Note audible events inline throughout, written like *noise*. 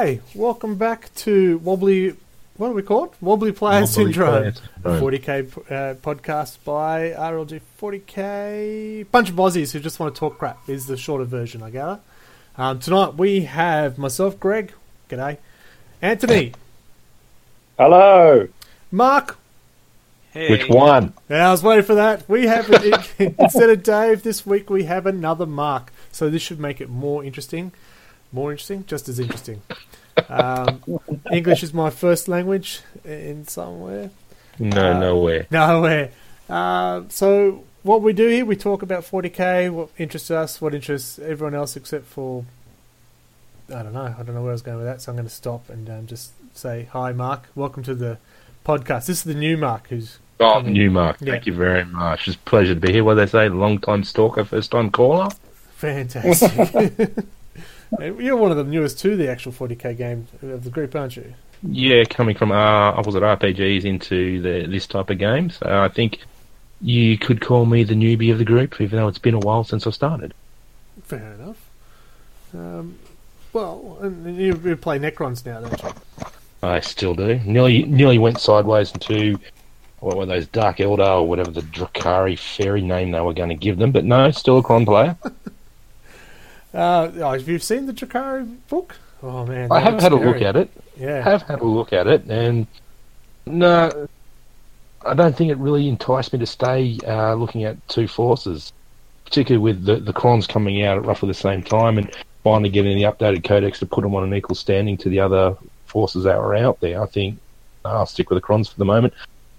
Okay, welcome back to Wobbly. What are we called? Wobbly Player Wobbly Syndrome. Player Syndrome. 40k uh, podcast by RLG 40k. Bunch of Aussies who just want to talk crap is the shorter version, I gather. Um, tonight we have myself, Greg. G'day. Anthony. Hello. Mark. Hey. Which one? Yeah, I was waiting for that. We have *laughs* instead of Dave this week, we have another Mark. So this should make it more interesting. More interesting, just as interesting. Um, English is my first language in somewhere. No, Uh, nowhere. Nowhere. Uh, so what we do here, we talk about 40k, what interests us, what interests everyone else, except for I don't know. I don't know where I was going with that, so I'm going to stop and um, just say hi, Mark. Welcome to the podcast. This is the new Mark who's Oh, coming. new Mark. Yeah. Thank you very much. It's a pleasure to be here. What do they say? Long time stalker, first time caller. fantastic. *laughs* You're one of the newest to the actual 40k game of the group, aren't you? Yeah, coming from uh, I was at RPGs into the, this type of games. Uh, I think you could call me the newbie of the group, even though it's been a while since I started. Fair enough. Um, well, and you, you play Necrons now, don't you? I still do. Nearly, nearly went sideways into what were those Dark Eldar or whatever the Drukhari fairy name they were going to give them, but no, still a Cron player. *laughs* Uh, oh, have you seen the Drukhari book? Oh man, I have had a look at it. Yeah, have had a look at it, and no, I don't think it really enticed me to stay uh, looking at two forces, particularly with the the Crons coming out at roughly the same time and finally getting the updated codex to put them on an equal standing to the other forces that were out there. I think I'll stick with the Crons for the moment.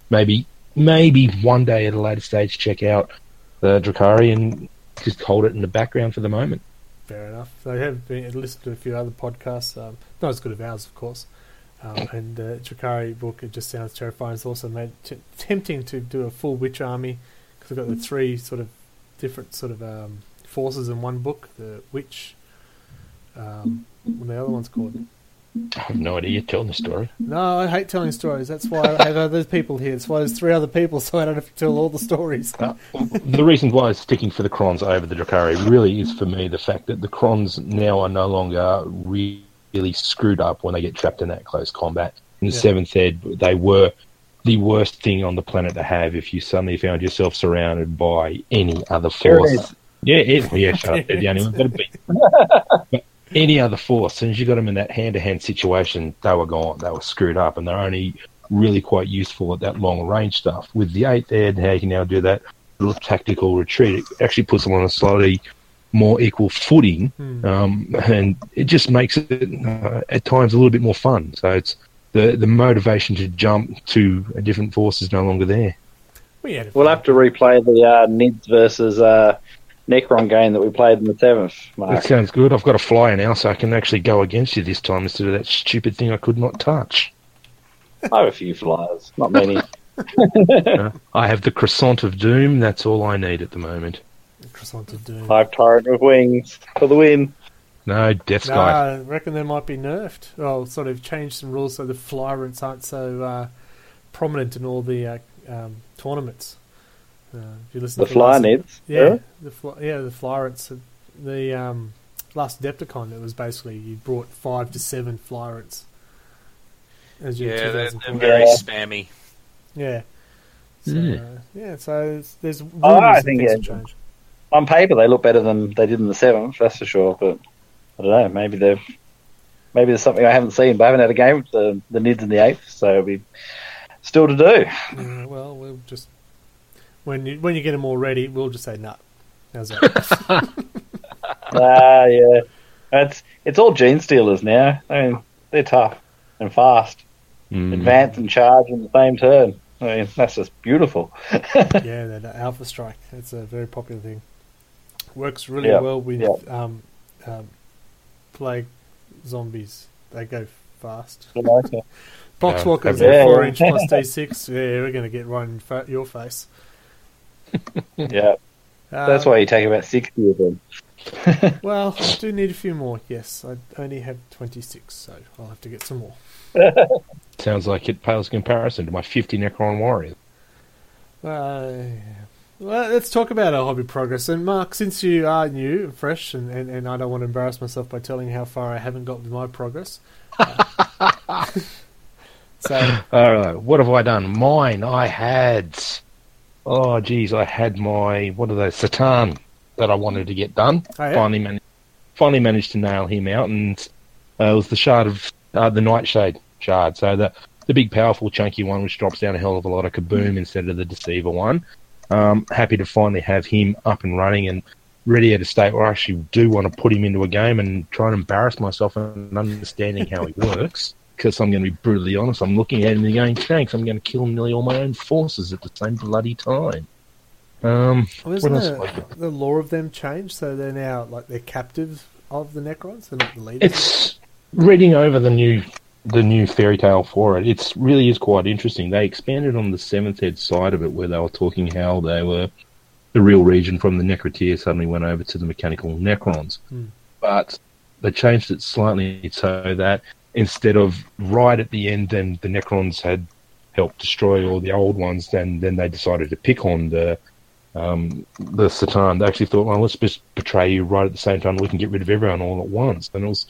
Maybe, maybe one day at a later stage check out the Drukhari and just hold it in the background for the moment. Fair enough. They have been listened to a few other podcasts, um, not as good as ours, of course. Um, *coughs* and the Drukhari book, it just sounds terrifying. It's also made t- tempting to do a full witch army because they've got the three sort of different sort of um, forces in one book. The witch, um, what the other one's called? I have no idea. You're telling the story. No, I hate telling stories. That's why I have other people here. That's why there's three other people, so I don't have to tell all the stories. Uh, the reason why I'm sticking for the Crons over the Drukhari really is for me the fact that the Crons now are no longer really screwed up when they get trapped in that close combat. In the Yeah. seventh ed, they were the worst thing on the planet to have if you suddenly found yourself surrounded by any other force. Yeah, it, yeah, shut up. They're the only one. That'd be. *laughs* But any other force, as soon as you got them in that hand-to-hand situation, they were gone. They were screwed up, and they're only really quite useful at that long-range stuff. With the eighth ed, how you can now do that little tactical retreat, it actually puts them on a slightly more equal footing, Hmm. um, and it just makes it uh, at times a little bit more fun. So it's the the motivation to jump to a different force is no longer there. We had a We'll have to replay the uh, Nids versus uh, Necron game that we played in the seventh. That sounds good. I've got a flyer now, so I can actually go against you this time instead of that stupid thing I could not touch. I have a few flyers, not many. *laughs* *laughs* I have the croissant of doom. That's all I need at the moment. croissant of doom. Hive tyrant with wings for the win. No, Death No, Sky. I reckon they might be nerfed. Well, sort of changed some rules so the flyrants aren't so uh, prominent in all the uh, um, tournaments. Uh, if you listen The to fly last- Nids. yeah, the fly, yeah, the flyrants. The um, last Adepticon, it was basically you brought five to seven flyrants. As your Yeah, they're, they're very Yeah. spammy. Yeah. So, Yeah. uh, yeah, so it's- there's rumors Oh, I think, yeah. have changed. On paper, they look better than they did in the seventh. That's for sure. But I don't know. Maybe they've. Maybe there's something I haven't seen. But I haven't had a game with the, the Nids in the eighth, so it'll be still to do. Yeah, well, we'll just when you when you get them all ready, we'll just say no. How's that? *laughs* ah, yeah. It's it's all gene stealers now. I mean, they're tough and fast, Mm. advance and charge in the same turn. I mean, that's just beautiful. *laughs* yeah, that Alpha Strike. It's a very popular thing. Works really Yeah, well with yeah. um, um, plague zombies. They go fast. Okay. *laughs* Poxwalkers Yeah, at four yeah. inch plus D six. Yeah, we're going to get right in fa- your face. *laughs* yeah, Uh, that's why you take about sixty of them. *laughs* Well, I do need a few more. Yes, I only have twenty six, so I'll have to get some more. *laughs* Sounds like it pales in comparison to my 50 Necron warriors. Uh, Well, let's talk about our hobby progress. And Mark, since you are new, and fresh, and, and, and I don't want to embarrass myself by telling how far I haven't got with my progress. uh, so, All right, what have I done? Mine, I had. Oh, geez, I had my what are those C'tan that I wanted to get done. Oh, yeah? Finally, managed, finally managed to nail him out, and uh, it was the shard of uh, the Nightshade shard. So the the big, powerful, chunky one, which drops down a hell of a lot of kaboom instead of the Deceiver one. Um, happy to finally have him up and running and ready at a state where I actually do want to put him into a game and try and embarrass myself and understanding how he *laughs* works. Because I'm going to be brutally honest, I'm looking at him and going, thanks, I'm going to kill nearly all my own forces at the same bloody time. Um, well, isn't what else have I the, the lore of them changed? So they're now like they're captives of the Necrons. They're not the leaders. It's reading over the new the new fairy tale for it. It really is quite interesting. They expanded on the seventh head side of it, where they were talking how they were the real region from the Necrontyr suddenly went over to the mechanical Necrons, Hmm. but they changed it slightly so that instead of right at the end, then the Necrons had helped destroy all the old ones, and then they decided to pick on the um, the C'tan. They actually thought, well, let's just betray you right at the same time. We can get rid of everyone all at once, and it was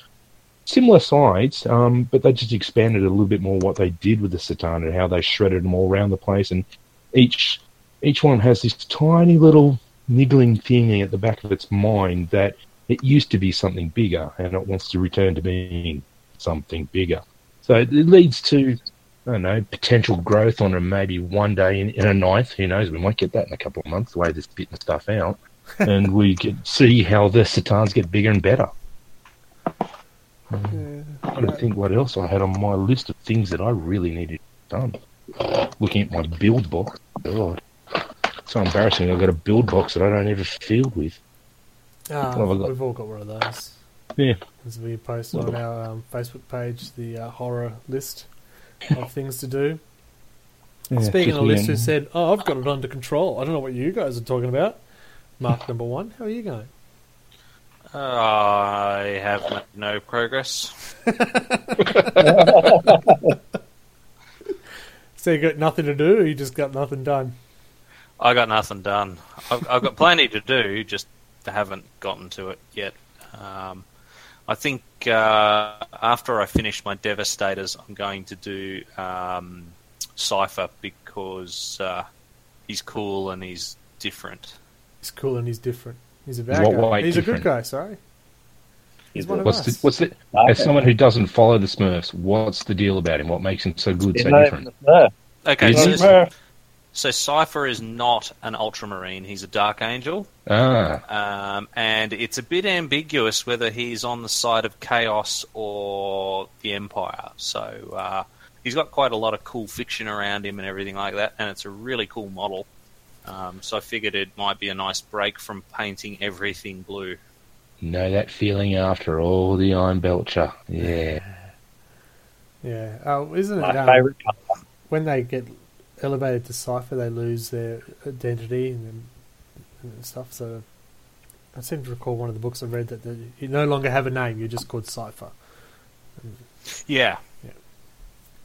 similar sides, um, but they just expanded a little bit more what they did with the C'tan and how they shredded them all around the place. And each each one has this tiny little niggling thing at the back of its mind that it used to be something bigger, and it wants to return to being something bigger. So it leads to I don't know potential growth on a maybe one day in, in a ninth. Who knows? We might get that in a couple of months. The way they're spitting stuff out, *laughs* and we can see how the C'tans get bigger and better. Yeah. I don't think what else I had on my list of things that I really needed done. Looking at my build box, God, so embarrassing. I've got a build box that I don't ever field with. Ah, What have I got? we've all got one of those. Yeah. As we post on our um, Facebook page, the uh, horror list of things to do. Speaking of lists who said, "Oh, I've got it under control." I don't know what you guys are talking about. Mark number one, how are you going? I have made no progress. *laughs* So you got nothing to do, or you just got nothing done? I got nothing done. I've, I've got plenty to do, just haven't gotten to it yet. Um, I think uh, after I finish my Devastators, I'm going to do um, Cypher because uh, he's cool and he's different. He's cool and he's different. He's a bad What guy. way He's a good guy. Sorry, he's one of What's us. the, what's the, as someone who doesn't follow the Smurfs, what's the deal about him? What makes him so good, so different? Okay, Is so, he? So Cypher is not an Ultramarine. He's a Dark Angel. Ah, Um, and it's a bit ambiguous whether he's on the side of chaos or the empire. So uh, he's got quite a lot of cool fiction around him and everything like that, and it's a really cool model. Um, so I figured it might be a nice break from painting everything blue. know that feeling after all the Iron Belcher. Yeah. Yeah. Oh, isn't it? My um, favourite colour. when they get elevated to cipher, they lose their identity and, and stuff. So I seem to recall one of the books I read that the, you no longer have a name; you're just called Cypher. Yeah. Yeah.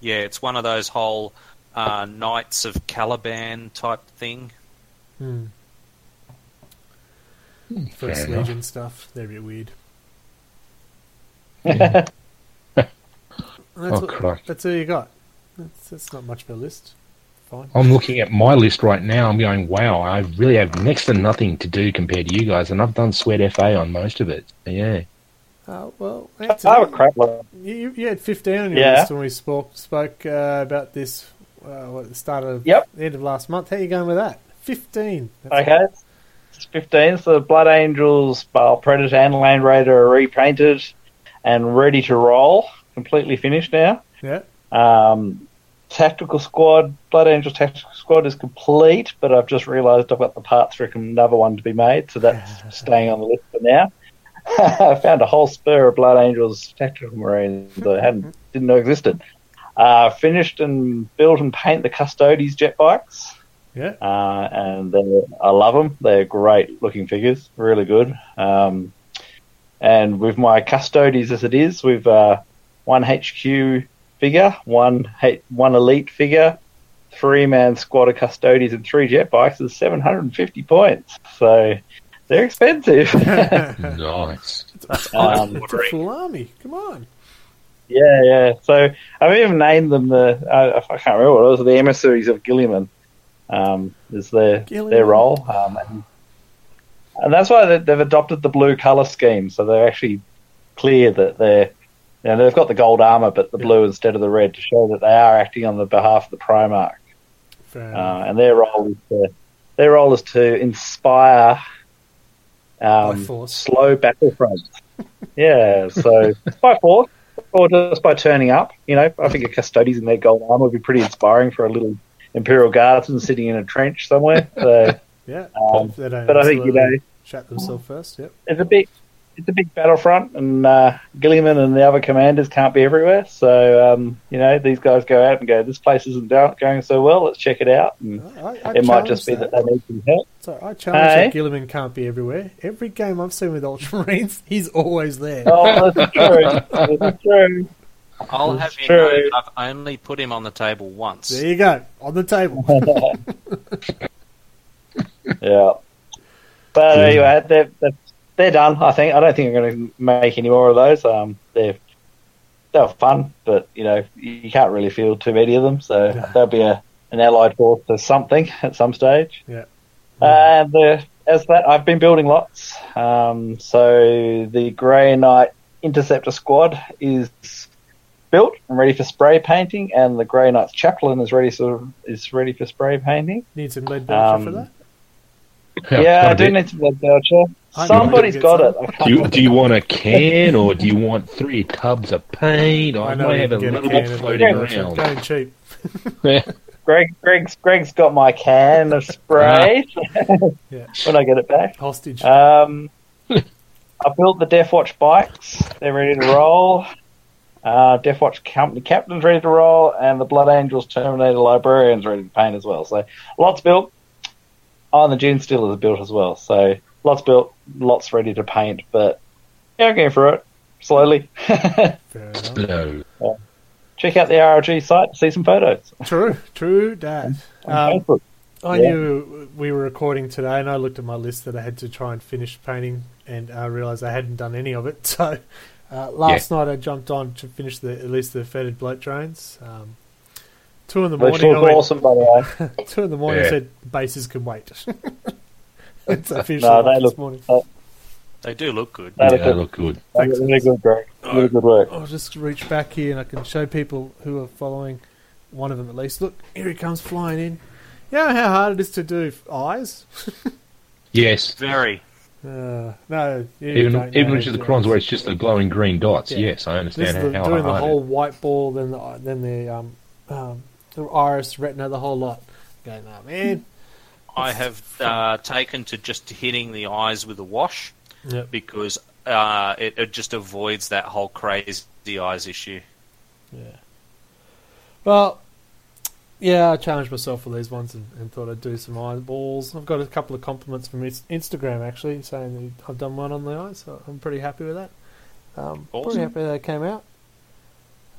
Yeah, it's one of those whole uh, Knights of Caliban type thing. Hmm. Hmm, First fair enough. Legion stuff. They're a bit weird. And *laughs* That's, Oh, what, that's all you got. That's, that's not much of a list. Fine. I'm looking at my list right now. I'm going, wow, I really have next to nothing to do compared to you guys, and I've done Sweat FA on most of it. Yeah. Uh, well, I have a Anthony, crap load. you, you- you had 15 on your Yeah. list when we spoke, spoke uh, about this uh, what, at the start of Yep. the end of last month. How are you going with that? 15. That's Okay. It's 15. So the Blood Angels, Baal Predator, and Land Raider are repainted and ready to roll. Completely finished now. Yeah. Um, tactical squad, Blood Angels tactical squad is complete, but I've just realised I've got the parts for another one to be made, so that's *laughs* staying on the list for now. *laughs* I found a whole sprue of Blood Angels tactical marines that I hadn't didn't know existed. Uh, finished and built and paint the Custodes jet bikes. Yeah. Uh, and I love them. They're great looking figures, really good. Um, and with my Custodes as it is, with uh, one HQ figure, one H- one Elite figure, three man squad of custodians and three jet bikes is 750 points. So they're expensive. *laughs* Nice. Um, It's a full army. Come on. yeah, yeah. So I've even named them the, I, I can't remember what it was, the emissaries of Guilliman um, is their, Guilliman. their role. Um, and, and that's why they've adopted the blue colour scheme. So they're actually clear that they're, know, they've got the gold armour but the blue instead of the red to show that they are acting on the behalf of the Primarch. Uh, and their role is to their role is to inspire um, slow battlefronts. *laughs* yeah, so by force or just by turning up. You know, I think a custodians in their gold armor would be pretty inspiring for a little imperial guardsman sitting in a trench somewhere. So *laughs* yeah. um, If they don't but I think you know Shut themselves first. Yep. it's a big it's a big battlefront, and uh, Guilliman and the other commanders can't be everywhere. So um, you know, these guys go out and go, "This place isn't do- going so well. Let's check it out." And I, I it might just be that that. they need some help. So I challenge Hey? that Guilliman can't be everywhere. Every game I've seen with Ultramarines, *laughs* he's always there. Oh, that's true. *laughs* That's true. I'll That's have you true. know, I've only put him on the table once. There you go, on the table. *laughs* Yeah. But anyway, they're, they're, they're done, I think. I don't think I'm going to make any more of those. Um, they're, they're fun, but, you know, you can't really field too many of them. So Yeah. they'll be a, an allied force to something at some stage. Yeah. And uh, as that, I've been building lots. Um, so the Grey Knight Interceptor Squad is built and ready for spray painting, and the Grey Knight's Chaplain is ready so is ready for spray painting. Need some lead belcher Um, for that. yeah, I do bit. need some lead belcher. I Somebody's got get it. I some. can't Do you, do you want a can or do you want three tubs of paint? I, I know might have a can a little bit of floating lead belcher. around. Going cheap. Greg, Greg's, Greg's got my can of spray *laughs* Yeah. when I get it back. Hostage. Um, *laughs* I built the Death Watch bikes. They're ready to roll. Uh, Death Watch company captain's ready to roll, and the Blood Angels Terminator librarian's ready to paint as well. So lots built. Oh, and the Genestealers are built as well. So lots built, lots ready to paint. But yeah, I'm going through it slowly. *laughs* Fair enough. No. Check out the RRG site to see some photos. True, true, Dad. on Um, Facebook. I Yeah. knew we were recording today, and I looked at my list that I had to try and finish painting, and I realised I hadn't done any of it. *laughs* So uh, last night I jumped on to finish the at least the fetid bloat drones. Um, *laughs* two in the morning, I looks awesome, by the way. two in the morning I said bases can wait. And so I finished No, they off look- this morning. They do look good. They Yeah, look they good. look good. Thanks. Really good, Greg. Really good work. I'll just reach back here and I can show people who are following one of them at least. Look, here he comes flying in. You know how hard it is to do eyes? *laughs* Yes. Uh, Very. no, Even don't even how which to is the do crons where it's just the glowing green dots. Yeah. Yes, I This understand is the, how doing the whole it white ball, then the then the um, um, the iris, retina, the whole lot. Going, oh man. I have uh, taken to just hitting the eyes with a wash Yep. because uh, it, it just avoids that whole crazy eyes issue. Yeah. Well, yeah, I challenged myself for these ones and, and thought I'd do some eyeballs. I've got a couple of compliments from Instagram actually saying that I've done one on the eyes, so I'm pretty happy with that. Um, Pretty Awesome. happy they came out.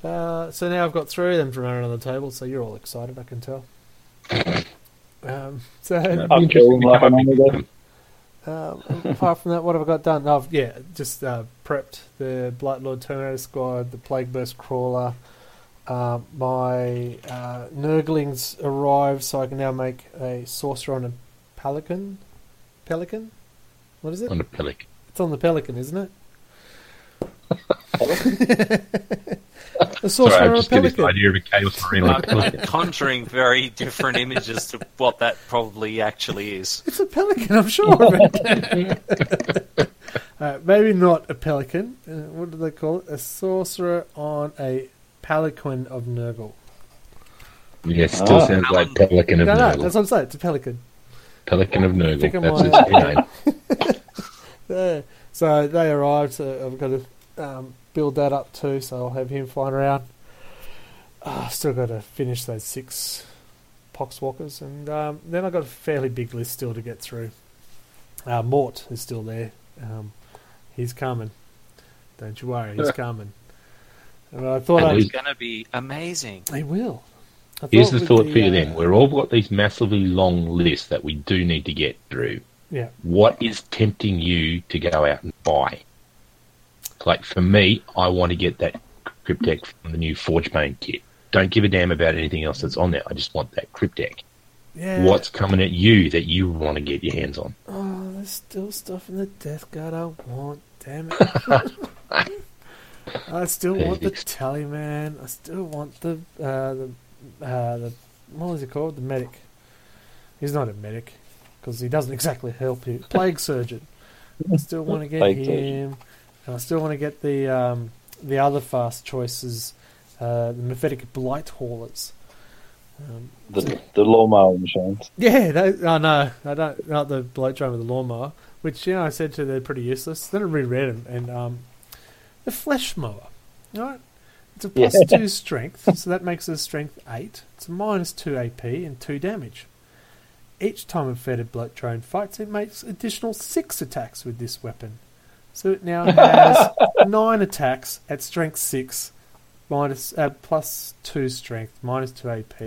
Uh, so now I've got three of them from around on the table, so you're all excited, I can tell. *laughs* Um, so That'd I'll kill them like I up normally with. do. Um, apart from that, what have I got done? I've, yeah, just uh, prepped the Blight Lord Terminator Squad, the Plague Burst Crawler. Uh, my uh, Nurglings arrived, so I can now make a sorcerer on a pelican. Pelican? What is it? on the pelic. It's on the pelican, isn't it? *laughs* *laughs* a sorcerer Sorry, I on a just get this pelican. idea of a chaos marine on a pelican. Conjuring very different images to what that probably actually is. It's a pelican, I'm sure of it. *laughs* uh, maybe not a pelican. Uh, what do they call it? A sorcerer on a pelican of Nurgle. Yeah, it still Ah. sounds like pelican of No, no, that's what I'm saying. It's a pelican. Pelican of Nurgle. Pick 'em That's on- its name. *laughs* Yeah. So they arrived. So I've got a. um, build that up too. So I'll have him flying around. Uh, I've still got to finish those six poxwalkers, and um, then I've got a fairly big list still to get through. Uh, Mort is still there. Um, he's coming. Don't you worry, he's *laughs* coming. And I thought And I It's going to be amazing. he will. I Here's the with thought for you uh, then. We've all got these massively long lists that we do need to get through. Yeah. What is tempting you to go out and buy? Like for me, I want to get that Cryptek from the new Forgebane kit. Don't give a damn about anything else that's on there. I just want that Cryptek. Yeah. What's coming at you that you want to get your hands on? Oh, there's still stuff in the Death Guard I want. Damn it. *laughs* I still want the Thanks. tally man. I still want the uh, the uh, the what was he called? The medic. He's not a medic because he doesn't exactly help you. Plague surgeon. I still want to get Plague him, surgeon. And I still want to get the um, the other fast choices, uh, the Mephitic blight haulers. Um, The, the lawnmower machines. yeah, they, oh no, I don't. Not the bloke driving with the lawnmower, which you know I said to they're pretty useless. Then I reread them, and um, the flesh mower, right? It's a plus Yeah. two *laughs* strength, so that makes it a strength eight. It's a minus two AP and two damage. Each time a fetid bloat drone fights, it makes additional six attacks with this weapon. So it now has *laughs* nine attacks at strength six, minus uh, plus two strength, minus two AP,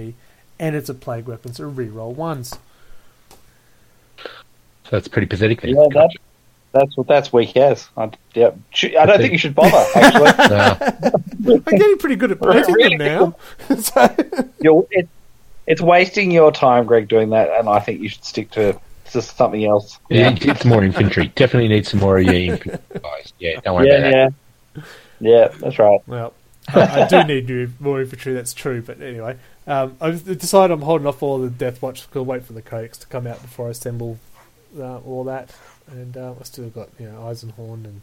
and it's a plague weapon, so reroll ones. So that's pretty pathetic. Then. Yeah, that, that's what that's weak as. I, yeah, I don't think you should bother. *laughs* Actually, *laughs* I'm getting pretty good at printing Really? them now. so, You're, it, it's wasting your time, Greg, doing that, and I think you should stick to just something else. yeah, it's more infantry. Definitely need some more of your infantry guys. Yeah, don't worry yeah, about that. yeah, yeah. That's right. well, I, I do need new, more infantry, that's true, but anyway. Um, I've decided I'm holding off all the Death Watch, because I'll wait for the codex to come out before I assemble uh, all that. And uh, I've still got, you know, Eisenhorn and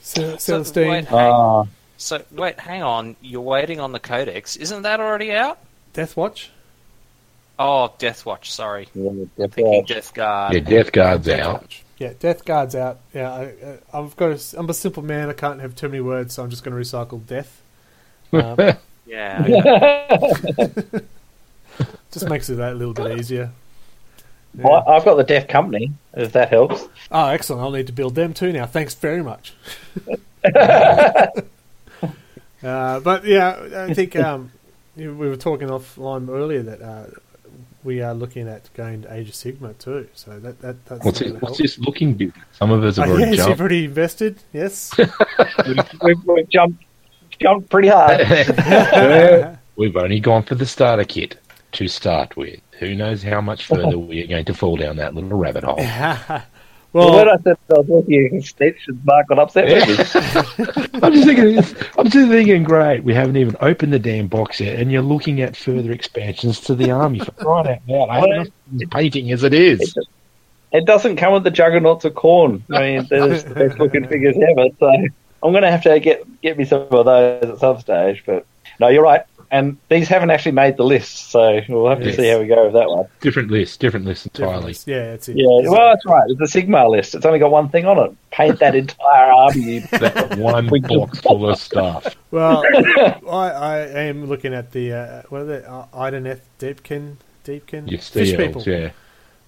Ce- So, Celestine. wait, hang, Ah, so wait, hang on. You're waiting on the codex. Isn't that already out? Death Watch? Oh, Death Watch. Sorry, yeah, thinking yeah. Death Guard. Yeah, Death Guard's Death out. Watch. Yeah, Death Guard's out. Yeah, I, uh, I've got. A, I'm a simple man. I can't have too many words, so I'm just going to recycle death. Um, *laughs* Yeah. *laughs* just makes it a little bit easier. Yeah. Well, I've got the Death Company, if that helps. Oh, excellent! I'll need to build them too now. Thanks very much. *laughs* uh, but yeah, I think um, we were talking offline earlier that uh, we are looking at going to Age of Sigmar too. So that, that that's What's, it, gonna what's this looking business? Some of us have Oh, already yes, you've already invested. Yes. *laughs* we've, we've jumped, jumped pretty hard. *laughs* *laughs* We've only gone for the starter kit to start with. Who knows how much further we are going to fall down that little rabbit hole. Well, when I said I was looking at extensions, Mark got upset with me. I'm just thinking, I'm just thinking, great. We haven't even opened the damn box yet, and you're looking at further expansions to the army for crying out loud. I have enough painting as it is. It doesn't come with the juggernauts of Khorne. I mean, they're the best looking figures ever. So I'm going to have to get get me some of those at some stage. But no, you're right. And these haven't actually made the list, so we'll have to see how we go with that one. Different list, different list entirely. yeah, that's it. Yeah, well, that's right. It's a Sigmar list. It's only got one thing on it. Paint that entire army. *laughs* That one box full of stuff. Well, *laughs* I, I am looking at the uh, what are they? Uh, Idoneth Deepkin, Deepkin, Your fish people. yeah.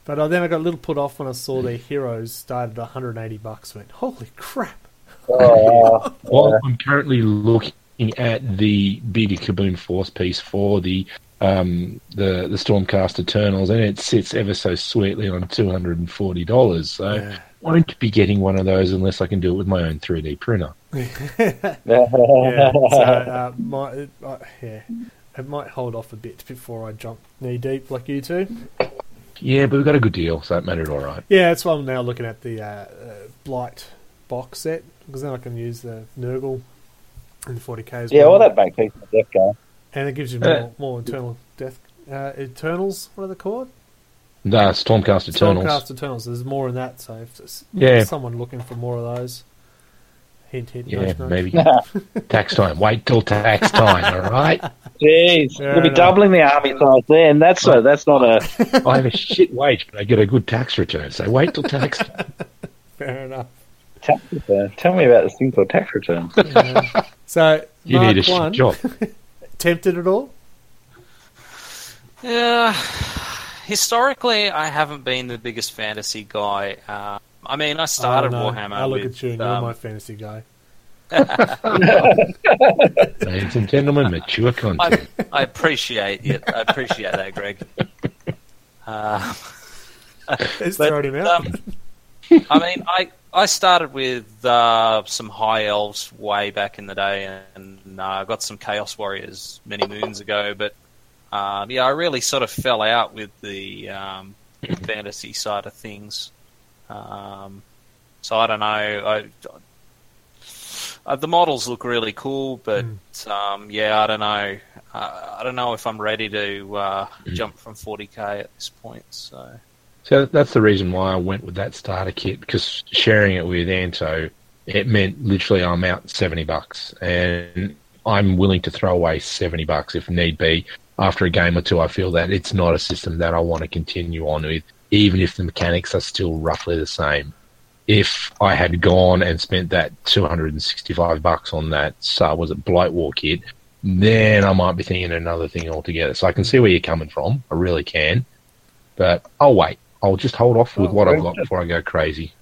But uh, then I got a little put off when I saw their heroes started at 180 bucks. Went, holy crap! Oh, Well, I'm currently looking at the big Kaboom Force piece for the um, the the Stormcast Eternals, and it sits ever so sweetly on two hundred and forty dollars. So Yeah. won't be getting one of those unless I can do it with my own three D printer. *laughs* yeah, *laughs* so uh, might, it, uh, yeah, it might hold off a bit before I jump knee deep like you two. Yeah, but we got a good deal, so it mattered all right. Yeah, that's why I'm now looking at the uh, uh, Blight box set because then I can use the Nurgle and the 40k as yeah, well. well, that makes sense. for Death Guard. and it gives you Uh, more, more internal death. Uh, Eternals, what are they called? No, Stormcast Eternals. Stormcast Eternals. There's more in that, so if there's Yeah. someone looking for more of those, hint, hint, Yeah, nudge, nudge. maybe *laughs* tax time. Wait till tax time. All right. Jeez, Fair we'll be enough. doubling the army size then. That's a, that's not a. I have a shit wage, but I get a good tax return. So wait till tax *laughs* time. Fair enough. Tax return. Tell me about this thing called tax return. *laughs* Yeah. so You Mark need a shit one, job. *laughs* tempted at all? Yeah. Historically, I haven't been the biggest fantasy guy. Uh, I mean, I started Oh, no. Warhammer. I look with, at you and you're um, my fantasy guy. *laughs* Ladies and gentlemen, mature content. I appreciate it. I appreciate that, Greg. Uh, Let's But, throw him out. um, I mean, I I started with uh, some high elves way back in the day, and uh, got some chaos warriors many moons ago. But um, yeah, I really sort of fell out with the um, fantasy side of things. Um, so I don't know. I, uh, the models look really cool, but um, yeah, I don't know. Uh, I don't know if I'm ready to uh, jump from 40k at this point. So. So that's the reason why I went with that starter kit because sharing it with Anto, it meant literally I'm out seventy bucks, and I'm willing to throw away seventy bucks if need be. After a game or two, I feel that it's not a system that I want to continue on with, even if the mechanics are still roughly the same. If I had gone and spent that two hundred and sixty-five bucks on that, uh, was it Blight War kit, then I might be thinking another thing altogether. So I can see where you're coming from. I really can, but I'll wait. I'll just hold off with Oh, what I've got before I go crazy.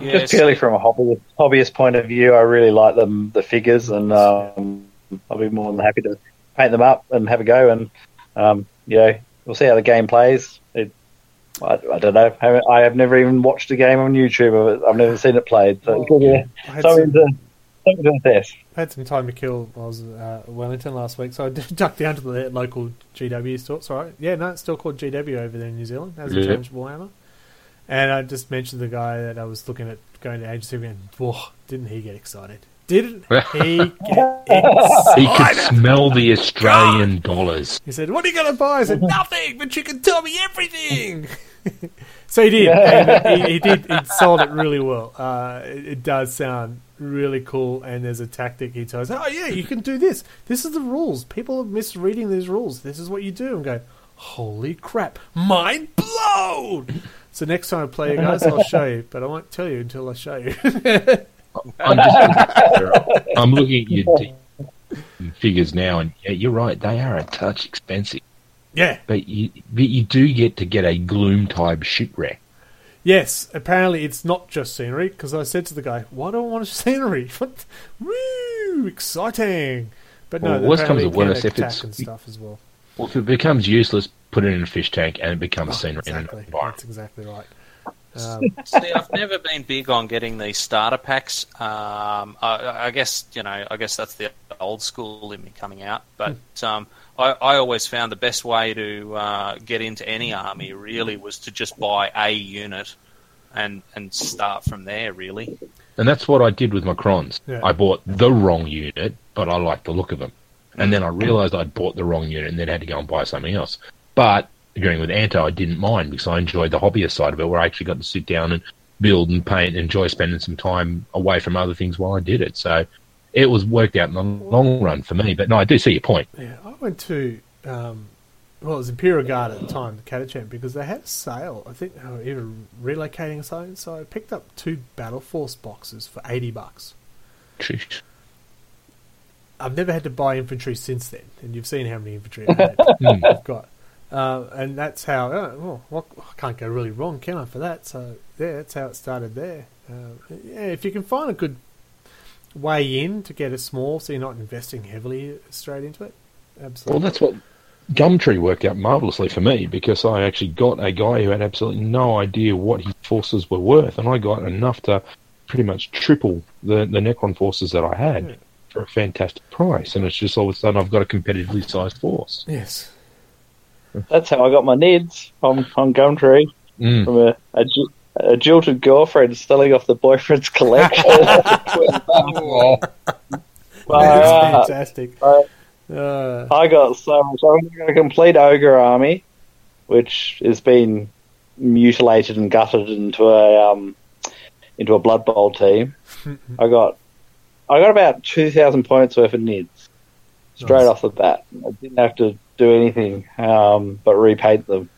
Just purely from a hobby, hobbyist point of view, I really like them, the figures, and um, I'll be more than happy to paint them up and have a go. And um, you know, we'll see how the game plays. It, I, I don't know. I, I have never even watched a game on YouTube of it. I've never seen it played. So it's yeah, I had something some, to something to assess. I had some time to kill. I was uh, at Wellington last week, so I *laughs* ducked down to the local GW store. Sorry, yeah, no, it's still called GW over there in New Zealand. Hasn't Yeah. changed Warhammer. And I just mentioned the guy that I was looking at going to agency, and whoa, didn't he get excited? Didn't *laughs* he get excited? He could smell the Australian dollars. He said, "What are you going to buy?" I said, *laughs* "Nothing, but you can tell me everything." so he did. And he, he did. He sold it really well. Uh, it, it does sound really cool, and there's a tactic he tells. Oh yeah, you can do this. This is the rules. People are misreading these rules. This is what you do. And go, holy crap, mind blown. So next time I play you guys, I'll show you, but I won't tell you until I show you. I'm just I'm looking at your figures now, and yeah, you're right. They are a touch expensive, yeah. but you but you do get to get a Gloomtide shipwreck. Yes, apparently it's not just scenery because I said to the guy, "Why do I want *laughs* scenery? What? Woo! Exciting!" But no, Well, worst comes apparently to worst, if it's- and stuff as well. Well, if it becomes useless, put it in a fish tank, and it becomes Oh, scenery exactly. an environment. That's exactly right. Um, *laughs* See, I've never been big on getting these starter packs. Um, I, I guess you know, I guess that's the old school in me coming out. But um, I, I always found the best way to uh, get into any army really was to just buy a unit and and start from there. Really, And that's what I did with my crons. Yeah. I bought the wrong unit, but I liked the look of them. And then I realised I'd bought the wrong unit and then had to go and buy something else. But agreeing with Anto, I didn't mind because I enjoyed the hobbyist side of it where I actually got to sit down and build and paint and enjoy spending some time away from other things while I did it. So it was worked out in the long run for me. But no, I do see your point. yeah, I went to um, well, it was Imperial Guard at the time, the Catachan, because they had a sale. I think they were either relocating or something. So I picked up two Battle Force boxes for eighty bucks. Sheesh. I've never had to buy infantry since then, and you've seen how many infantry *laughs* I've had. Hmm. I've got. Uh, and that's how, oh, well, what, I can't go really wrong, can I, for that? So, yeah, that's how it started there. Uh, yeah, if you can find a good way in to get it small so you're not investing heavily straight into it, Absolutely. Well, that's what Gumtree worked out marvelously for me because I actually got a guy who had absolutely no idea what his forces were worth, and I got enough to pretty much triple the, the Necron forces that I had Yeah. for a fantastic price. And it's just all of a sudden I've got a competitively sized force. yes. That's how I got my nids on on Gumtree Mm. from a, a, jil- a jilted girlfriend stealing off the boyfriend's collection. Oh, *laughs* That's Uh, fantastic. uh, Uh, I got so much. I got a complete ogre army, which has been mutilated and gutted into a um, into a Blood Bowl team. *laughs* I got I got about two thousand points worth of nids straight Nice. off the bat. I didn't have to do anything um, but repaint them.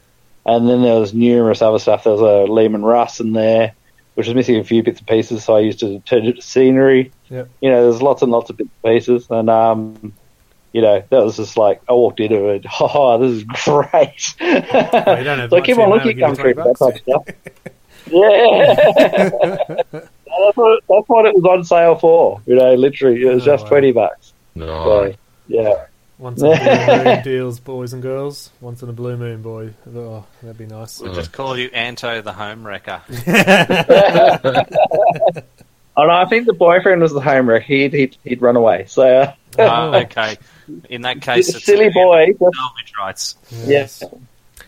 And then there was numerous other stuff. There was a Leman Russ in there, which was missing a few bits and pieces, so I used to turn it to scenery. Yep. You know, there's lots and lots of bits and pieces, and um, you know, that was just like I walked into it. *laughs* Oh, this is great! don't so I keep on looking I'll at give Gumtree for that type of stuff. Yeah, *laughs* that's, what, that's what it was on sale for. You know, literally, it was Oh, just wow. twenty bucks. No. So, yeah. Once in a *laughs* blue moon deals, boys and girls. Once in a blue moon, boy. Oh, that'd be nice. We'll just call you Anto the home wrecker. *laughs* Oh no, I think the boyfriend was the home wreck. He'd he'd, he'd run away. So uh, Ah, okay. In that *laughs* case, it's silly boy. just- salvage rights. Yes.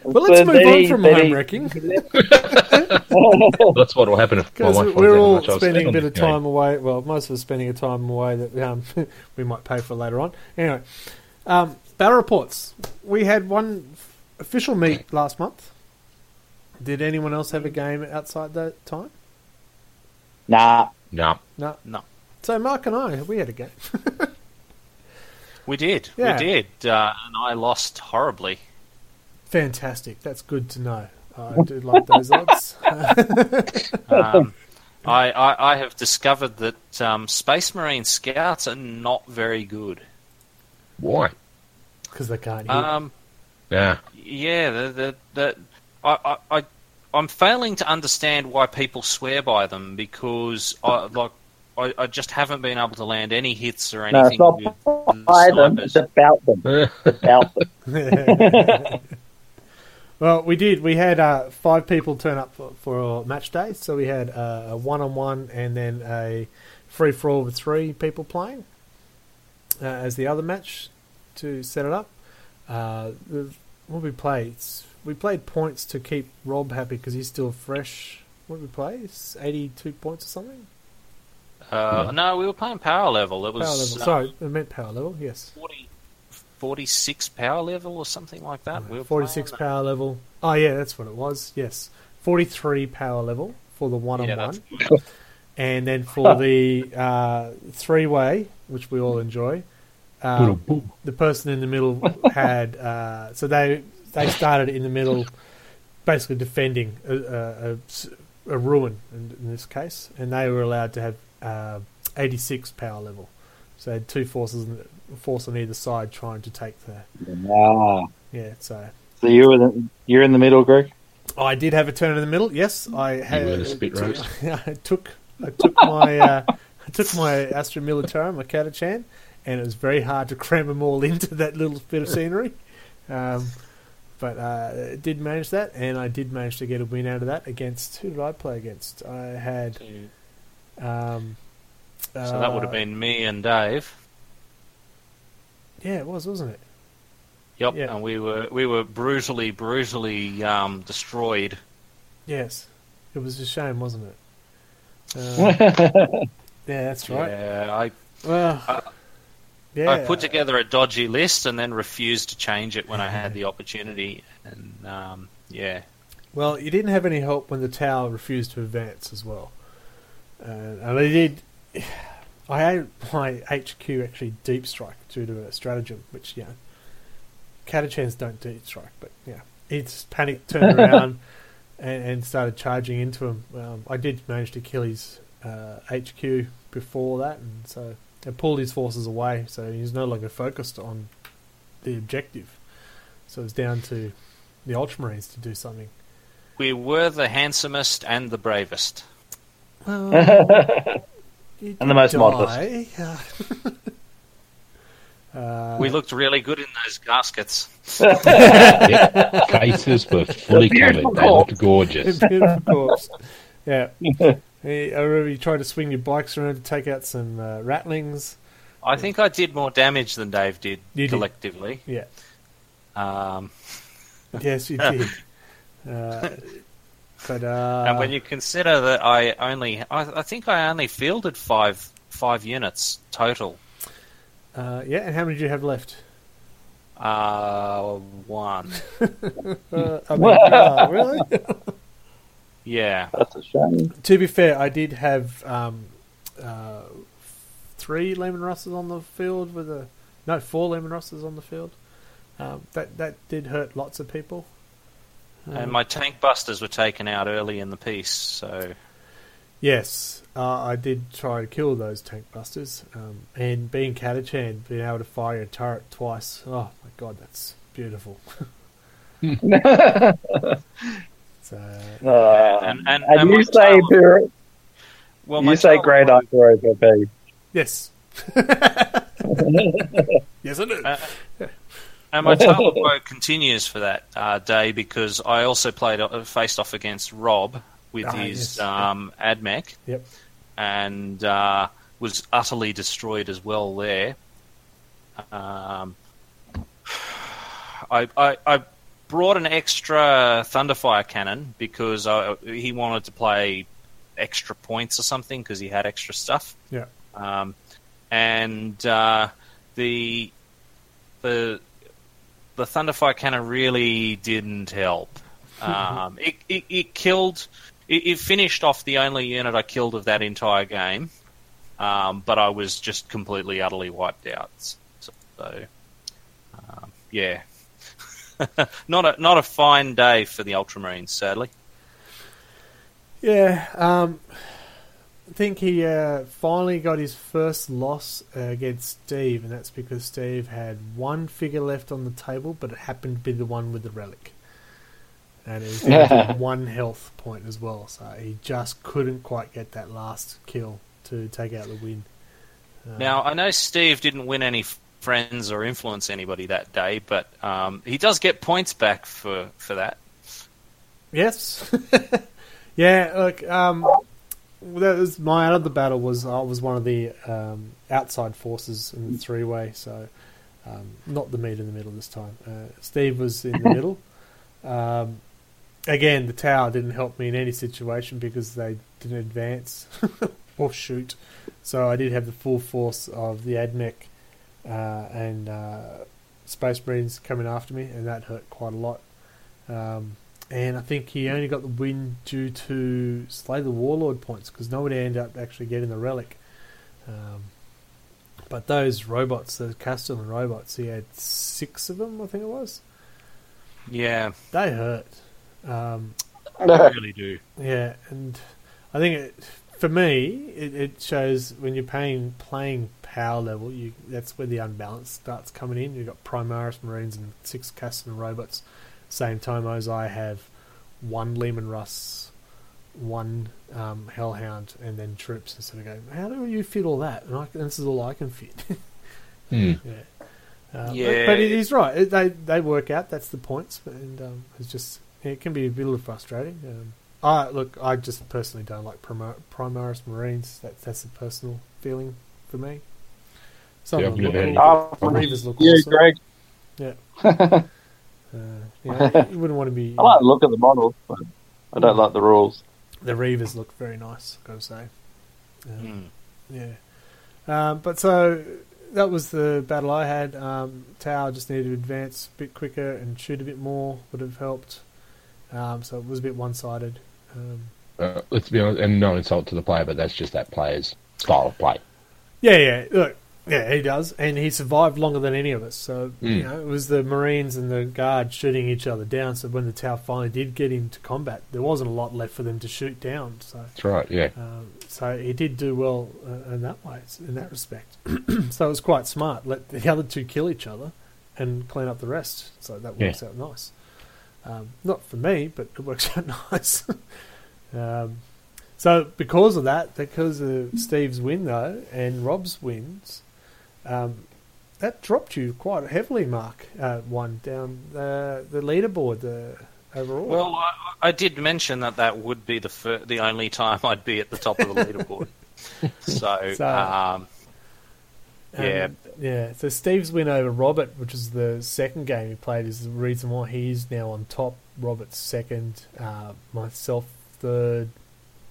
Well, let's So move then on from then home wrecking. That's what will happen if my wife we're all much I was spending a bit of this game. time away. Well, most of us spending a time away that um, we might pay for later on. Anyway, um, battle reports. We had one official meet last month. Did anyone else have a game outside that time? Nah. No. No. No. So Mark and I, we had a game. *laughs* We did. Yeah. We did. Uh, and I lost horribly. Fantastic. That's good to know. I do like those *laughs* odds. Um, I, I, I have discovered that um, Space Marine Scouts are not very good. Why? Because they can't hit. Um, Yeah. yeah, the, the, the, I, I, I, I'm failing to understand why people swear by them because I, like, I, I just haven't been able to land any hits or No, anything it's not with by them. *laughs* It's about them. It's about them. well, we did. We had uh, five people turn up for, for match day. So we had uh, a one on one and then a free for all with three people playing uh, as the other match to set it up. Uh, what we play? It's, we played points to keep Rob happy because he's still fresh. What did we play? It's 82 points or something? Uh, no, we were playing power level. It Power was level. uh, Sorry, I meant power level, yes. 40, 46 power level or something like that. We were 46 playing. power level. Oh, yeah, that's what it was. Yes. 43 power level for the one-on-one. that's And then for the uh, three way, which we all enjoy, uh, the person in the middle *laughs* had. Uh, so they they started in the middle, basically defending a, a, a- a ruin in, in this case, and they were allowed to have uh, 86 power level. So they had two forces, force on either side trying to take the. Ah. Yeah, so So you were the, you're in the middle, Greg. I did have a turn in the middle. Yes, I had. You were the spit *laughs* roast. I took I took my uh, I took my Astra Militarum, my Catachan, and it was very hard to cram them all *laughs* into that little bit of scenery. Um, but uh, did manage that, and I did manage to get a win out of that against who did I play against? I had. Um, So that would have uh, been me and Dave. yeah, it was, wasn't it? Yep, yeah. and we were we were brutally, brutally um, destroyed. Yes, it was a shame, wasn't it? Uh, yeah, that's right. Yeah, I Well, I- yeah, I put together a dodgy list and then refused to change it when I had the opportunity. And um, yeah, Well, you didn't have any help when the tower refused to advance as well. Uh, and I did. *sighs* I had my HQ actually deep strike due to a stratagem, which, you know, Catachans don't deep strike, but yeah. He just panicked, turned *laughs* around, and, and started charging into him. Um, I did manage to kill his uh, HQ before that, and so I pulled his forces away, so he's no longer focused on the objective. So it's down to the Ultramarines to do something. we were the handsomest and the bravest. Well, *laughs* And the most did modest. *laughs* *laughs* die. uh, we looked really good in those gaskets. Yep. Cases were fully covered. Beautiful They looked gorgeous. *laughs* beautiful corpse. Yeah. *laughs* He- I remember you tried to swing your bikes around to take out some uh, ratlings. I think I did more damage than Dave did You did. collectively. Yeah. Um, *laughs* Yes, you did. Uh, but uh, and when you consider that I only, I, I think I only fielded five five units total. Uh, yeah, and how many do you have left? Uh, one. *laughs* Uh, I mean, uh, *laughs* really? Yeah. That's a shame. to be fair, I did have um, uh, three Leman Russes on the field with a no four Leman Russes on the field. Um, that that did hurt lots of people. Um, And my tank busters were taken out early in the piece, so yes, uh, I did try to kill those tank busters. Um, and being Catachan, being able to fire a turret twice, oh my god, that's beautiful. *laughs* so Uh, and and, and and you my say tail- Pyrrhic, Well, you say great woe- after OVP. Yes. *laughs* yes, I do. Uh, And my tale of woe continues for that uh, day because I also played uh, faced off against Rob with Ah, his yes. um, AdMech Yep. and uh, was utterly destroyed as well there. Um, I, I, I brought an extra Thunderfire cannon because I, he wanted to play extra points or something because he had extra stuff. Yeah. Um, and uh, the the the Thunderfire cannon really didn't help. *laughs* Um, it, it, it killed. It, it finished off the only unit I killed of that entire game, um, but I was just completely utterly wiped out. So, um, yeah, *laughs* not a not a fine day for the Ultramarines, sadly. Yeah, um, I think he uh, finally got his first loss uh, against Steve, and that's because Steve had one figure left on the table, but it happened to be the one with the relic. And it was down *laughs* one health point as well, so he just couldn't quite get that last kill to take out the win. Uh, Now, I know Steve didn't win any friends or influence anybody that day, but um, he does get points back for, for that. Yes. *laughs* yeah, look, um, that was my other battle was I was one of the um, outside forces in the three way, so um, not the meat in the middle this time. Uh, Steve was in the *laughs* middle. Um, again, the tower didn't help me in any situation because they didn't advance *laughs* or shoot. So I did have the full force of the AdMech uh, and uh, Space Marines coming after me, and that hurt quite a lot. Um, and I think he only got the win due to Slay the Warlord points because nobody ended up actually getting the relic. Um, but those robots, those Kastelan robots, he had six of them, I think it was. Yeah, They hurt. Um, *laughs* I really do. yeah, and I think it, for me, it, it shows when you're paying playing power level, you that's where the unbalance starts coming in. You've got Primaris Marines and six Kastelan robots. Same time as I have one Leman Russ, one um, Hellhound, and then troops. And sort of go, how do you fit all that? And I, this is all I can fit. *laughs* Hmm. yeah. Uh, Yeah. But, but he's right. They they work out. That's the points, and um, it's just it can be a little frustrating. Um, I look. I just personally don't like Primar- Primaris Marines. That that's a personal feeling for me. Some Yeah, of I've them look never cool. Oh, The Reivers look yeah, awesome. Greg. *laughs* Uh, you, know, you wouldn't want to be. I like the look of the models, but I don't like the rules. The Reivers look very nice. I've got to say. Um, Mm. Yeah. Um, but so that was the battle I had. Um, Tower just needed to advance a bit quicker and shoot a bit more would have helped. Um, so it was a bit one sided. Um, Uh, let's be honest, and no insult to the player, but that's just that player's style of play. yeah, yeah. Look, yeah, he does, and he survived longer than any of us. So you Mm. know, it was the Marines and the guard shooting each other down. So when the Tower finally did get into combat, there wasn't a lot left for them to shoot down. So That's right, yeah. Um, so he did do well uh, in that way, in that respect. *clears throat* so it was quite smart. Let the other two kill each other and clean up the rest. So that works out nice. Um, not for me, but it works out *laughs* nice. um, so because of that, because of Steve's win though and Rob's wins, um, that dropped you quite heavily, Mark. Uh, one down uh, the leaderboard the overall. Well, I, I did mention that that would be the fir- the only time I'd be at the top of the *laughs* leaderboard. so, So- um, yeah. Um, yeah. So Steve's win over Robert, which is the second game he played, is the reason why he's now on top. Robert's second, uh, myself third,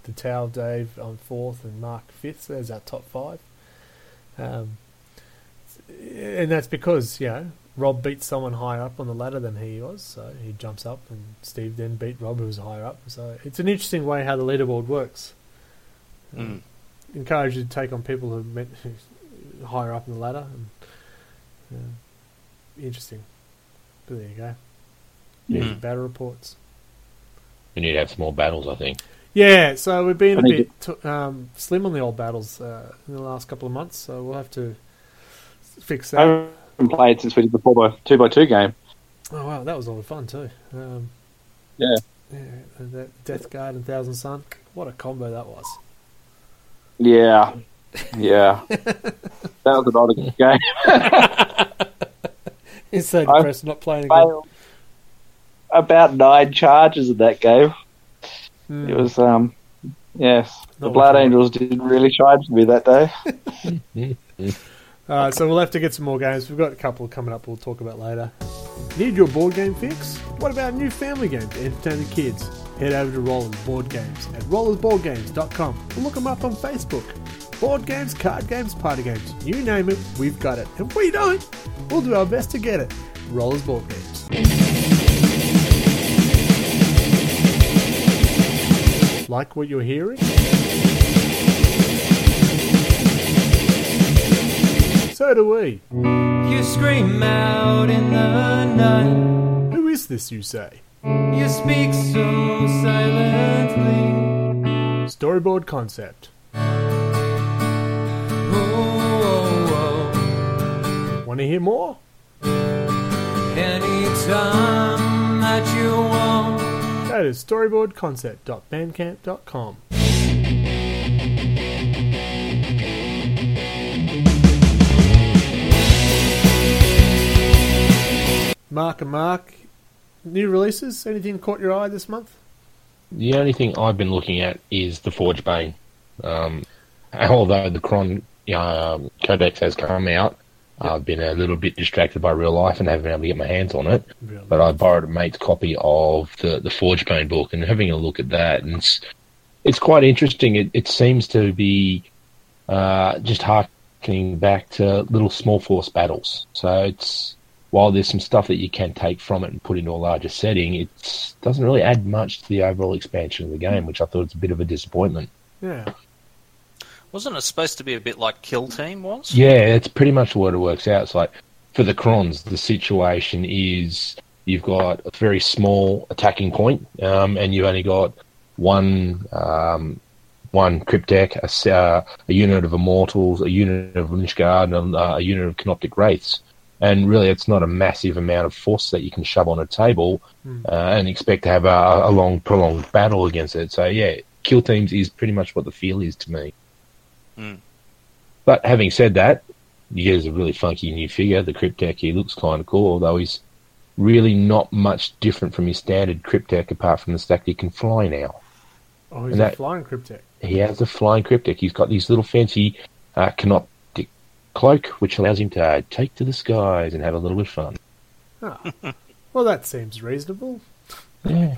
the Tau Dave on fourth, and Mark fifth. So there's our top five. Um, and that's because you know Rob beat someone higher up on the ladder than he was, so he jumps up, and Steve then beat Rob, who was higher up. So it's an interesting way how the leaderboard works. mm. Encourage you to take on people who met higher up in the ladder. And, uh, interesting. But there you go. Yeah. Some Battle reports. We need to have some more battles, I think. Yeah, so we've been a I need bit t- um, slim on the old battles uh, in the last couple of months, so we'll have to fix that. I haven't played since we did the four by two by two game. Oh wow, that was a lot of fun too. Um, Yeah. yeah, that Death Guard and Thousand Sun. What a combo that was. Yeah, yeah. *laughs* that was another good game. *laughs* He's so depressed not playing again. About nine charges in that game. Hmm. It was, um, yes, the Blood. Angels didn't really for me that day. *laughs* Alright, so we'll have to get some more games. We've got a couple coming up we'll talk about later. Need your board game fix? What about a new family game to entertain the kids? Head over to Rollers Board Games at rollersboardgames.com or look them up on Facebook. Board games, card games, party games, you name it, we've got it. If we don't, we'll do our best to get it. Rollers Board Games. Like what you're hearing? So do we. You scream out in the night. Who is this, you say? You speak so silently. Storyboard concept. Want to hear more? anytime that you want. Go to storyboardconcept.bandcamp.com. Mark and Mark, new releases? Anything caught your eye this month? The only thing I've been looking at is the Forgebane. Um, although the Cron um, Codex has come out, I've been a little bit distracted by real life and haven't been able to get my hands on it. Really? But I borrowed a mate's copy of the, the Forgebane book and having a look at that, and it's, it's quite interesting. It, it seems to be uh, just harkening back to little small force battles. So it's while there's some stuff that you can take from it and put into a larger setting, it doesn't really add much to the overall expansion of the game, which I thought was a bit of a disappointment. yeah. Wasn't it supposed to be a bit like Kill Team was? Yeah, it's pretty much what it works out. It's like for the Krons, the situation is you've got a very small attacking point, um, and you've only got one um, one Cryptek, a, uh, a unit of Immortals, a unit of Lychguard, and uh, a unit of Canoptek Wraiths. And really, it's not a massive amount of force that you can shove on a table uh, and expect to have a, a long, prolonged battle against it. So, yeah, kill teams is pretty much what the feel is to me. But having said that, you get a really funky new figure. The Cryptek, he looks kind of cool, although he's really not much different from his standard Cryptek apart from the fact he can fly now. Oh, he's And a that- flying cryptek. He has a flying Cryptek. He's got these little fancy uh, Canoptek cloak, which allows him to uh, take to the skies and have a little bit of fun. Ah. well, that seems reasonable. Yeah.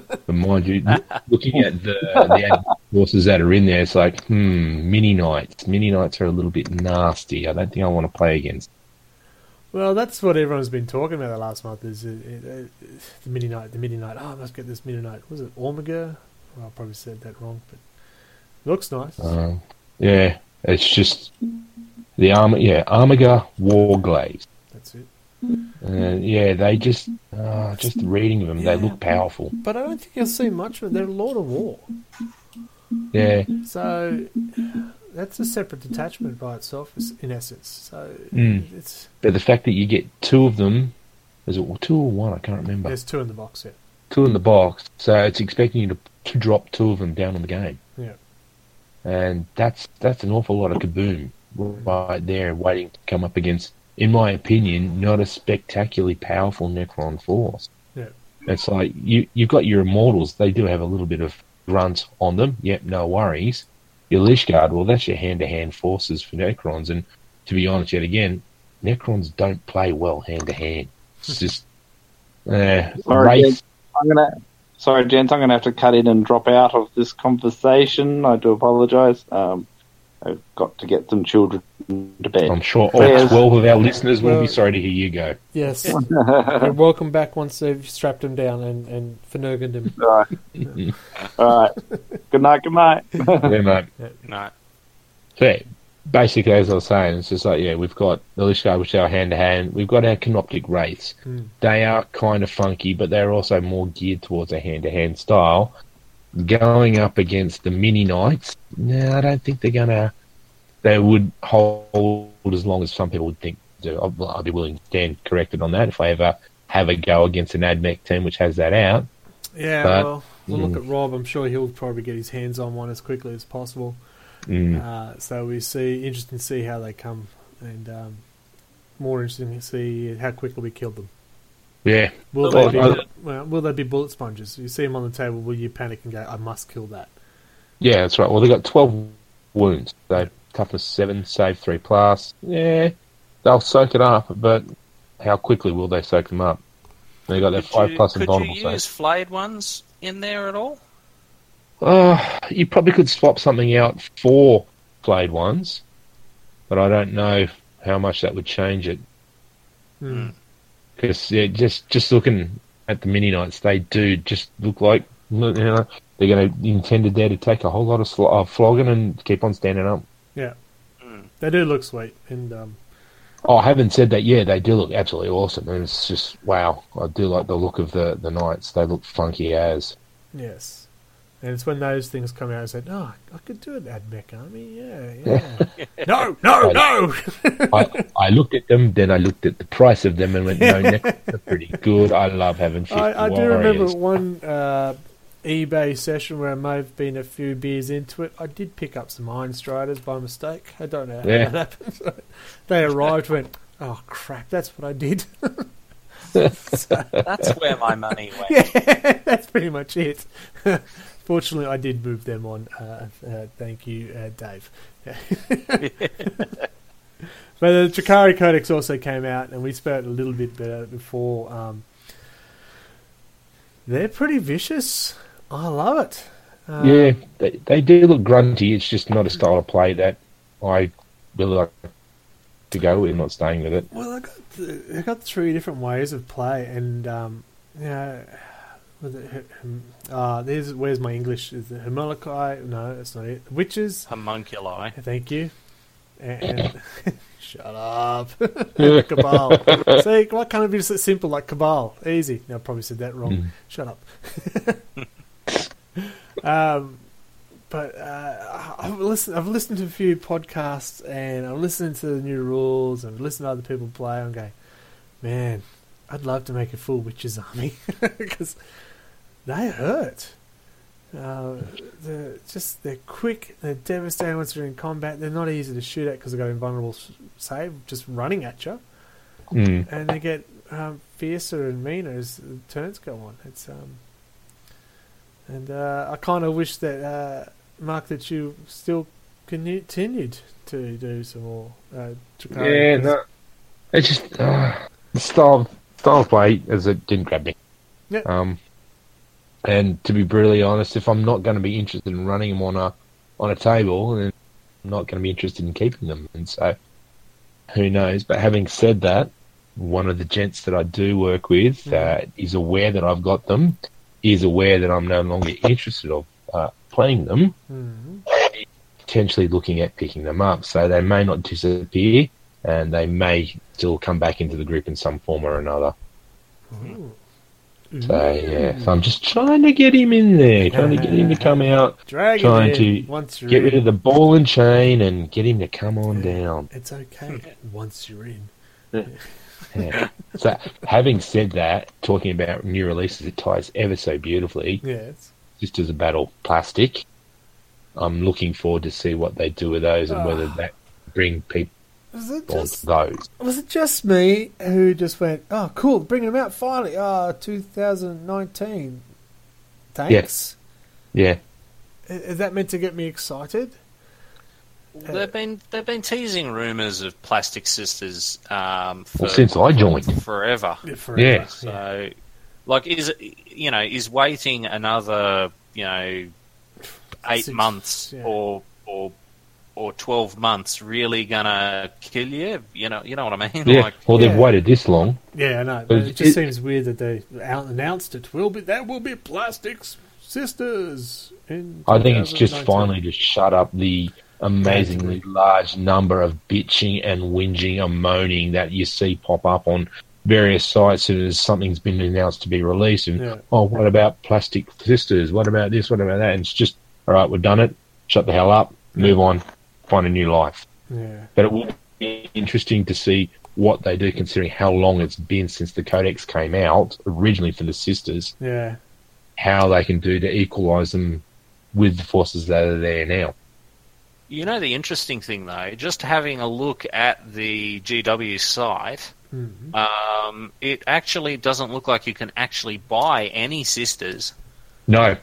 but mind you, looking at the the forces that are in there, it's like, hmm, mini knights. Mini knights are a little bit nasty. I don't think I want to play against. Well, that's what everyone's been talking about the last month. Is uh, uh, the mini knight, The mini night. Oh, I must get this mini knight. Was it Omega? Well, I probably said that wrong, but looks nice. Um, yeah, it's just the armor. Yeah, Armiger Warglaives. And yeah, they just uh, just reading of them, they look powerful. But I don't think you'll see much of it. They're a Lord of War, Yeah, so that's a separate detachment by itself, in essence. So Mm. it's but the fact that you get two of them, is it two or one? I can't remember. there's two in the box set. Two in the box, so it's expecting you to, to drop two of them down on the game. Yeah. and that's that's an awful lot of kaboom right there, waiting to come up against, in my opinion, not a spectacularly powerful Necron force. Yeah. It's like you you've got your immortals; they do have a little bit of grunt on them. Yep, no worries. Your Lychguard, well, that's your hand-to-hand forces for Necrons, and to be honest, yet again, Necrons don't play well hand-to-hand. It's *laughs* just, uh, Sorry, Wraith- I'm gonna. Sorry, gents. I'm gonna have to cut in and drop out of this conversation. I do apologise. Um, I've got to get some children to bed. I'm sure all Yes. 12 of our listeners will Well- be sorry to hear you go. Yes. *laughs* You're welcome back once they've strapped him down and and finurgened him. All right. *laughs* All right. Good night. Good night. yeah, mate. *laughs* No. So, yeah, basically, as I was saying, it's just like, yeah, we've got the Lychguard, which are hand to hand. We've got our Canoptek Wraiths. Hmm. They are kind of funky, but they're also more geared towards a hand to hand style. Going up against the Mini Knights, no, I don't think they're going to. They would hold as long as some people would think. do. I'll, I'll be willing to stand corrected on that if I ever have a go against an AdMech team which has that out. Yeah, But- well, we'll look at Rob. I'm sure he'll probably get his hands on one as quickly as possible. Mm. Uh, so we see interesting to see how they come, and um, more interesting to see how quickly we killed them. Yeah, Will Well, they be I- well, will they be bullet sponges? You see them on the table, will you panic and go, "I must kill that"? yeah, that's right. Well, they got twelve wounds. So toughness seven, save three plus. Yeah, they'll soak it up, but how quickly will they soak them up? They got their Could five you, plus could invulnerable you save. use flayed ones in there at all? Uh, you probably could swap something out for flayed ones, but I don't know how much that would change it. Hmm. Because yeah, just just looking at the mini knights, they do just look like you know they're going to intended there to take a whole lot of sl- uh, flogging and keep on standing up. Mm. They do look sweet, and um, Oh, I haven't said that. Yeah, they do look absolutely awesome, and it's just wow. I do like the look of the the knights. They look funky as. yes. And it's when those things come out and say, "Oh, I could do an AdMech army, yeah, yeah." *laughs* no, no, no. I, I looked at them, then I looked at the price of them, and went, "No, next are pretty good. I love having 50 *laughs* I, I do remember one uh, eBay session where I may have been a few beers into it. I did pick up some Iron Striders by mistake. I don't know how Yeah. that happened. they arrived, went, oh crap, that's what I did. *laughs* So, That's where my money went. *laughs* yeah, that's pretty much it. *laughs* Fortunately, I did move them on. Uh, uh, thank you, uh, Dave. but the Drukhari Codex also came out, and we spoke a little bit about it before. Um, they're pretty vicious. I love it. Um, Yeah, they, they do look grunty. It's just not a style of play that I really like to go with. Not staying with it. Well, I got the, I got three different ways of play, and um, you know, was it, uh, there's where's my English? Is it Homolokai? No, that's not it. Witches. Homunculi. Thank you. And, and *laughs* shut up, *laughs* Cabal. *laughs* See, why can't it be so simple like Cabal? Easy. No, I probably said that wrong. Mm. Shut up. Um, but uh, I've listened. I've listened to a few podcasts, and I'm listening to the new rules, and listening to other people play. I'm going, man, I'd love to make a full witches army *laughs* because they hurt. Uh, they're just they're quick, they're devastating once they're in combat. They're not easy to shoot at because they've got invulnerable save just running at you, Mm. and they get um, fiercer and meaner as the turns go on. It's um, and uh, I kind of wish that uh, Mark that you still continued to do some more. Uh, Drukhari, Yeah, no, it's just uh, the style style of play as it didn't grab me. Yeah. Um, and to be brutally honest, if I'm not going to be interested in running them on a on a table, then I'm not going to be interested in keeping them. And so, who knows? But having said that, one of the gents that I do work with uh, is aware that I've got them. Is aware that I'm no longer interested of uh, playing them. Mhm. Potentially looking at picking them up, so they may not disappear, and they may still come back into the group in some form or another. Ooh. So yeah, so I'm just trying to get him in there, trying to get him to come out, Drag trying to once you're get in. rid of the ball and chain, and get him to come on down. It's okay *laughs* once you're in. Yeah. *laughs* *laughs* so having said that, talking about new releases, it ties ever so beautifully. Yes. Just as a battle plastic, I'm looking forward to see what they do with those and whether Ah. that bring people Was it just those. was it just me who just went, oh, cool, bringing them out finally? Ah, 2019. Thanks. Yeah, I- Is that meant to get me excited? They've been they've been teasing rumours of Plastic Sisters um, for well, since I joined. forever. Forever. Yeah. So, like, is it you know is waiting another you know eight Six, months yeah. or or or twelve months really gonna kill you? You know you know what I mean? Yeah, Like, well, they've Yeah. waited this long. Yeah, I know. But But it just it- seems weird that they announced it. Will be that will be Plastics Sisters. In I think it's just finally to shut up the amazingly large number of bitching and whinging and moaning that you see pop up on various sites as something's been announced to be released. And Yeah. oh, what about Plastic Sisters? What about this? What about that? And it's just all right. We've done it. Shut the hell up. Move on. Find a new life. Yeah. But it will be interesting to see what they do, considering how long it's been since the Codex came out originally for the sisters. Yeah. How they can do to equalise them with the forces that are there now. You know the interesting thing though, just having a look at the GW site, Mhm. um, it actually doesn't look like you can actually buy any sisters. No,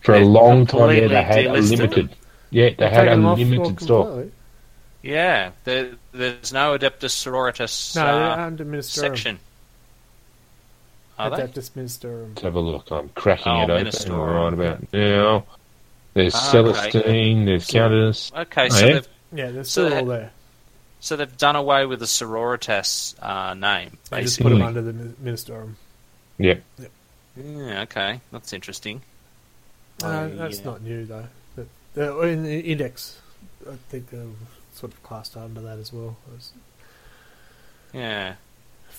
for a They've long time, yeah, they had a limited. Yeah, they They've had a taken them off limited stock. completely. Yeah, there, there's no Adeptus Sororitas No, uh, they're under Ministorum. section. Are they? Adeptus Ministorum. Let's have a look. I'm cracking Oh, it open Ministorum. right about now. There's Ah, Celestine, there's Countess. Okay, Oh, so yeah? they've Yeah, they're So still they- all there. so they've done away with the Sororitas uh, name, They just put them under the mi- Ministorum. Yep. Yeah, okay, that's interesting. Uh, Oh, that's yeah. not new though. But uh, in the index, I think they're sort of classed under that as well. Yeah.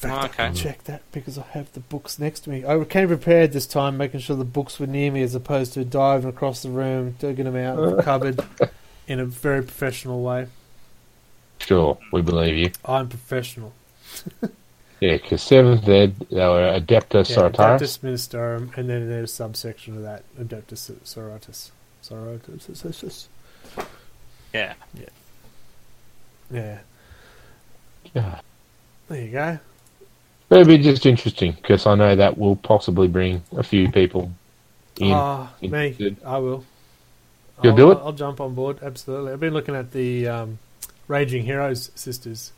In fact, I Okay. can check that because I have the books next to me. I came prepared this time, making sure the books were near me as opposed to diving across the room, digging them out of the *laughs* cupboard in a very professional way. Sure, we believe you. I'm professional. *laughs* Yeah, because seventh ed, they were Adepta Yeah, Sororitas. Adeptus Ministorum, and then there's a subsection of that, Adeptus Sororitas. Sororitas. Yeah. Yeah, Yeah. there you go. But it'd be just interesting because I know that will possibly bring a few people in. Ah, me. I will. You'll I'll, do it? I'll jump on board. Absolutely. I've been looking at the um, Raging Heroes sisters.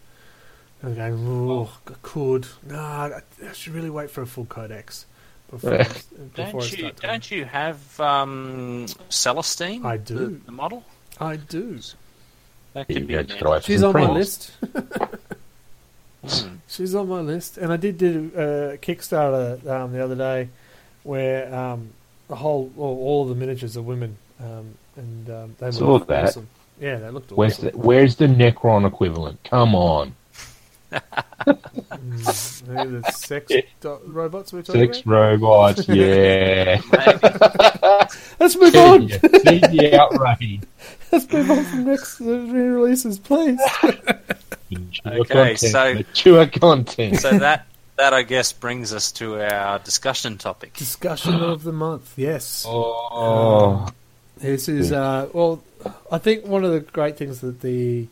I'm going, oh, I could. No, I, I should really wait for a full codex before, I, before Don't you start. doing don't you have um, Celestine? I do. The, the model. I do. That could be. go an to drive She's some on my list. *laughs* Mm. She's on my list, and I did do a Kickstarter um, the other day where um, the whole, all, all the miniatures are women, um, and um, they Saw looked that. awesome. Yeah, they looked Where's awesome. the, where's the Necron equivalent? Come on. Mm, maybe the sex *laughs* do- robots we're talking Six about. robots, *laughs* yeah. *laughs* Let's move on. See the outrage. Let's move on from next uh, re-releases, please. Mature Okay, content. so- Mature content. so that that I guess brings us to our discussion topic. Discussion of the month. Yes, *gasps* Oh, this is uh, well. I think one of the great things that the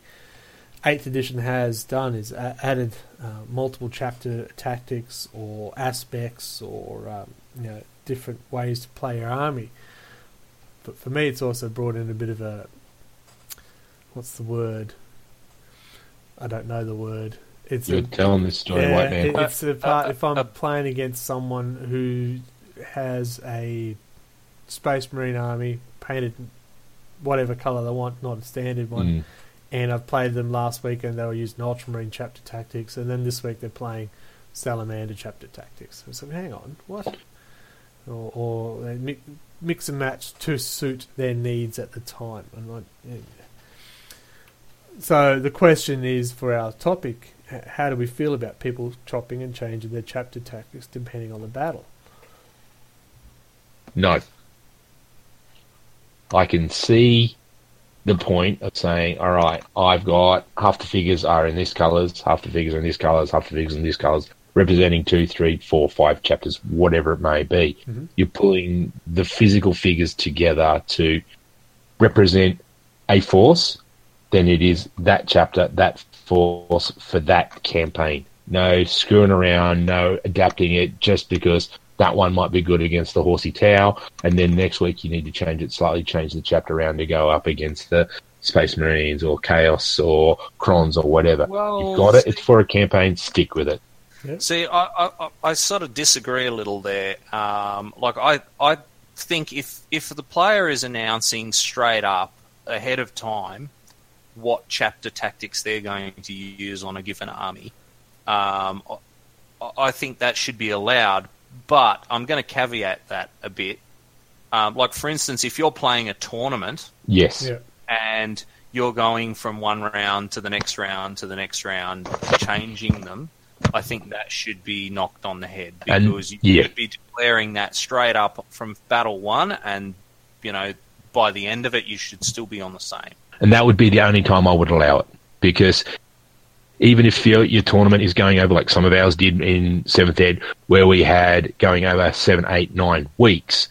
eighth edition has done is a- added uh, multiple chapter tactics or aspects or um, you know different ways to play your army. But for me, it's also brought in a bit of a what's the word? I don't know the word. It's you're a, telling this story yeah, right it- now. it's the part uh, if I'm uh, playing against someone who has a Space Marine army painted whatever color they want, not a standard one. Mm. And I've played them last week, and they were using Ultramarine chapter tactics, and then this week they're playing Salamander chapter tactics. I So hang on, what? Or, or they mix and match to suit their needs at the time. And like, yeah. So the question is for our topic: How do we feel about people chopping and changing their chapter tactics depending on the battle? No. I can see the point of saying, all right, I've got half the figures are in this colours, half the figures are in this colours, half the figures in this colours, representing two, three, four, five chapters, whatever it may be. Mhm. You're pulling the physical figures together to represent a force, then it is that chapter, that force for that campaign. No screwing around, no adapting it just because that one might be good against the horsey Tau, and then next week you need to change it slightly, change the chapter around to go up against the Space Marines or Chaos or Krons or whatever. Well, You've got it. It's for a campaign. Stick with it. See, I, I, I- I sort of disagree a little there. Um, like, I, I think if if the player is announcing straight up ahead of time what chapter tactics they're going to use on a given army, um, I, I think that should be allowed. But I'm going to caveat that a bit. Um, like, for instance, if you're playing a tournament Yes. Yeah. and you're going from one round to the next round to the next round, changing them, I think that should be knocked on the head And- because you yeah. should be declaring that straight up from battle one, and you know by the end of it, you should still be on the same. And that would be the only time I would allow it because even if your, your tournament is going over like some of ours did in seventh ed, where we had going over seven, eight, nine weeks,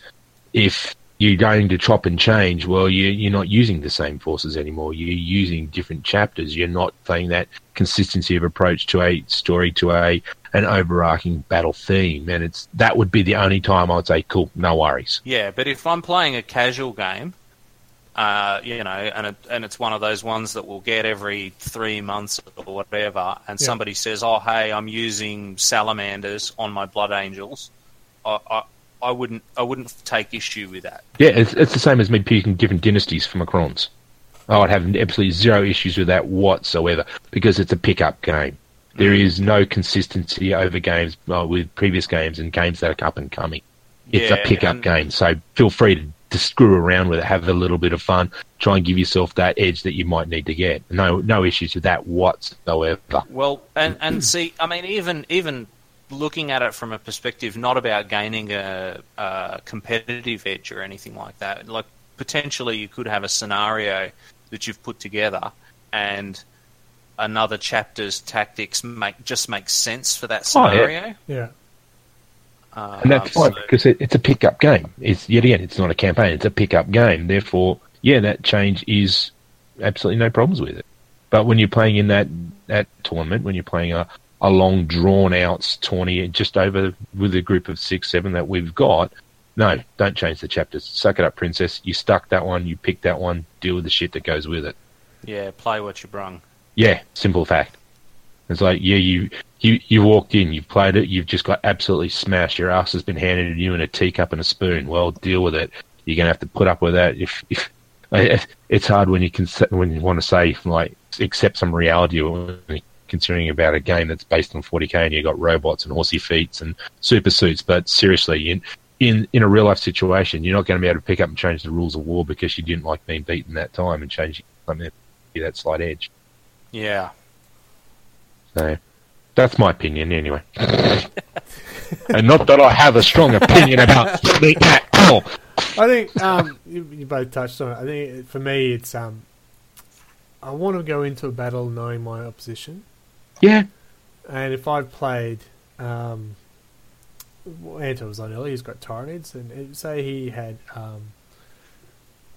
if you're going to chop and change. Well, you, you're not using the same forces anymore. You're using different chapters. You're not playing that consistency of approach to a story to a an overarching battle theme, and it's that would be the only time I'd say, cool, no worries. Yeah, but if I'm playing a casual game, uh, you know, and it, and it's one of those ones that we'll get every three months or whatever, and Yeah. somebody says, "Oh, hey, I'm using salamanders on my blood angels," I, I I wouldn't I wouldn't take issue with that. Yeah, it's, it's the same as me picking different dynasties for my Necrons. I would have absolutely zero issues with that whatsoever because it's a pickup game. There is no consistency over games uh, with previous games and games that are up and coming. It's Yeah, a pickup and- game, so feel free to, to screw around with it, have a little bit of fun, try and give yourself that edge that you might need to get. No, no issues with that whatsoever. Well, and and see, I mean, even even looking at it from a perspective not about gaining a, a competitive edge or anything like that. Like potentially, you could have a scenario that you've put together, and another chapter's tactics make just make sense for that Oh, yeah. scenario. Yeah. Um, And that's fine because it, it's a pickup game. It's yet again, it's not a campaign. It's a pickup game. Therefore, yeah, that change is absolutely no problems with it. But when you're playing in that that tournament, when you're playing a, a long drawn out tourney just over with a group of six, seven that we've got, no, don't change the chapters. Suck it up, princess. You stuck that one. You picked that one. Deal with the shit that goes with it. yeah, play what you brung. Yeah, simple fact. It's like, yeah, you you you walked in, you've played it, you've just got absolutely smashed. Your ass has been handed to you in a teacup and a spoon. Well, deal with it. You're gonna have to put up with that. If if it's hard when you can when you want to say like accept some reality considering about a game that's based on 40k and you've got robots and horsey feats and super suits. But seriously, in in in a real life situation, you're not going to be able to pick up and change the rules of war because you didn't like being beaten that time and change something that slight edge. Yeah, So that's my opinion anyway. *laughs* and not that I have a strong opinion about at all. I think um, you, you both touched on it. I think it- for me, it's um, I want to go into a battle knowing my opposition, Yeah, and if I've played, um, well, Anto was on earlier. He's got Tyranids, and say he had um,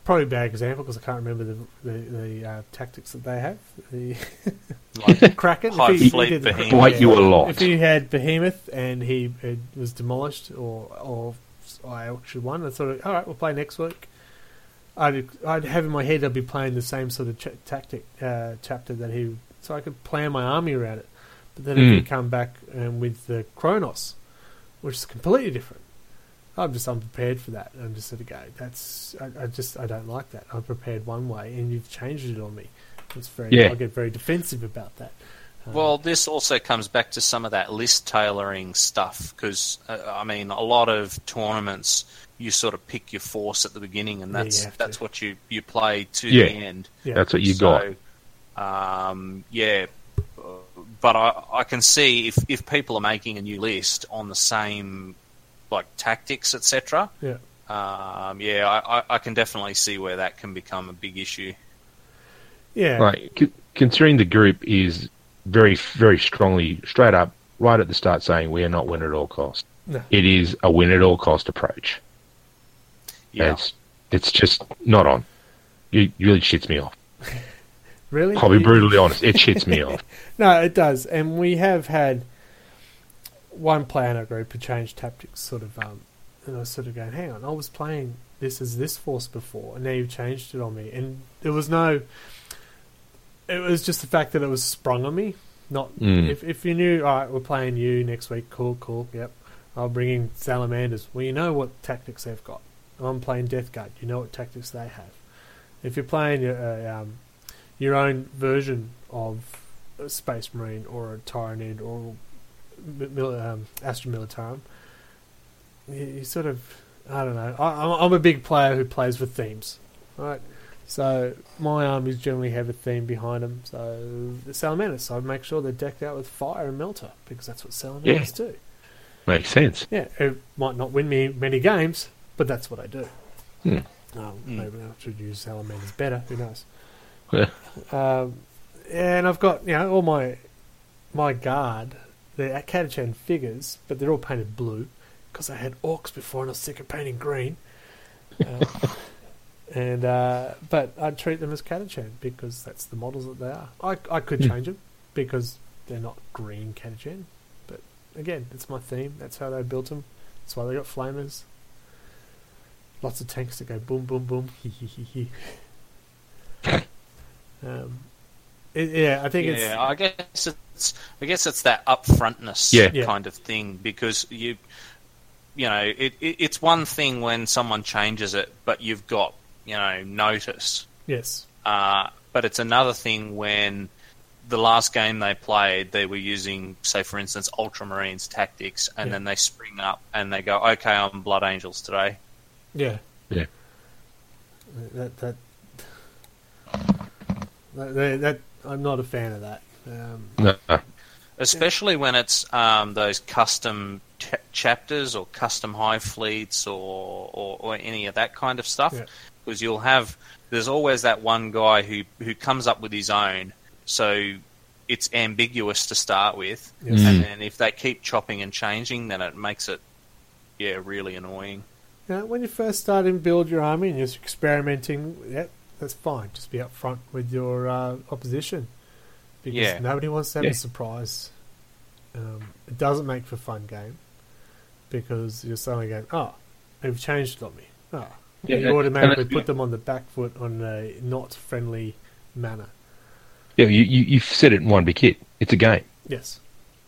probably a bad example because I can't remember the the, the uh, tactics that they have. The *laughs* like *laughs* Kraken, High if he- he Fleet did the- Behemoth. Bite you a lot. If he had Behemoth and he uh, was demolished or or I actually won, I sort of all right, we'll play next week. I'd I'd have in my head I'd be playing the same sort of ch- tactic uh, chapter that he, so I could plan my army around it. But then if Mm. you come back um, with the Kronos, which is completely different, I'm just unprepared for that. I'm just sort of go, that's I, I just I don't like that. I'm prepared one way and you've changed it on me. It's very Yeah. I get very defensive about that. Um, Well, this also comes back to some of that list tailoring stuff because uh, I mean, a lot of tournaments you sort of pick your force at the beginning, and Yeah, you that's to. that's what you you play to Yeah. the end. yeah. that's what you got. Um, yeah, uh, but I I can see if if people are making a new list on the same like tactics, etc. Yeah. Um, yeah, I, I, I can definitely see where that can become a big issue. yeah. right. c- considering the group is very, very strongly straight up right at the start saying we are not win at all cost. No. It is a win at all cost approach. Yeah, It's it's just not on. It really shits me off. *laughs* Really? I'll be brutally honest. It shits me *laughs* off. No, it does, and we have had one player in our group who changed tactics. Sort of, um, and I was sort of going, "Hang on, I was playing this as this force before, and now you've changed it on me." And there was no. It was just the fact that it was sprung on me. Not Mm. if if you knew, all right, we're playing you next week. Cool, cool. Yep, I'll bring in salamanders. Well, you know what tactics they've got. I'm playing Death Guard. You know what tactics they have. If you're playing your uh, um, your own version of a Space Marine or a Tyranid or mil- um, Astra Militarum, you, you sort of, I don't know. I, I'm, I'm a big player who plays with themes, right? So my armies generally have a theme behind them. So the Salamanders, so I'd make sure they're decked out with fire and melter because that's what Salamanders do. Makes sense. Yeah, it might not win me many games, but that's what I do. Hmm. Um, Hmm. Maybe I should use salamanders better. Who knows? Yeah. Um, and I've got you know all my my guard. They're Catachan figures, but they're all painted blue because I had orcs before and I was sick of painting green. Uh, *laughs* and uh, but I treat them as Catachan because that's the models that they are. I I could Hmm. change them because they're not green Catachan, but again, it's my theme. That's how they built them. That's why they got flamers. Lots of tanks that go boom, boom, boom. Hee hee hee hee. um, it, yeah, I think it's yeah, I guess it's I guess it's that upfrontness Yeah. Yeah. kind of thing because you you know it, it it's one thing when someone changes it, but you've got you know notice. yes, Uh, but it's another thing when the last game they played, they were using, say, for instance, Ultramarines tactics, and Yeah. then they spring up and they go, "Okay, I'm Blood Angels today." yeah, Yeah. That that that, that, that I'm not a fan of that. Um, No, no. especially when it's um, those custom ch- chapters or custom hive fleets or, or, or any of that kind of stuff. Yeah. Because you'll have, there's always that one guy who, who comes up with his own, so it's ambiguous to start with. yes. Mm. And then if they keep chopping and changing, then it makes it, yeah, really annoying. Now, when you first start and build your army and you're experimenting, yeah, that's fine. Just be upfront with your uh, opposition because Yeah. nobody wants to have Yeah. a surprise. Um, it doesn't make for a fun game because you're suddenly going, "Oh, they've changed on me." Oh, Yeah, you and- automatically and- put them on the back foot on a not friendly manner. Yeah, you, you, you've said it in one big hit. It's a game. Yes.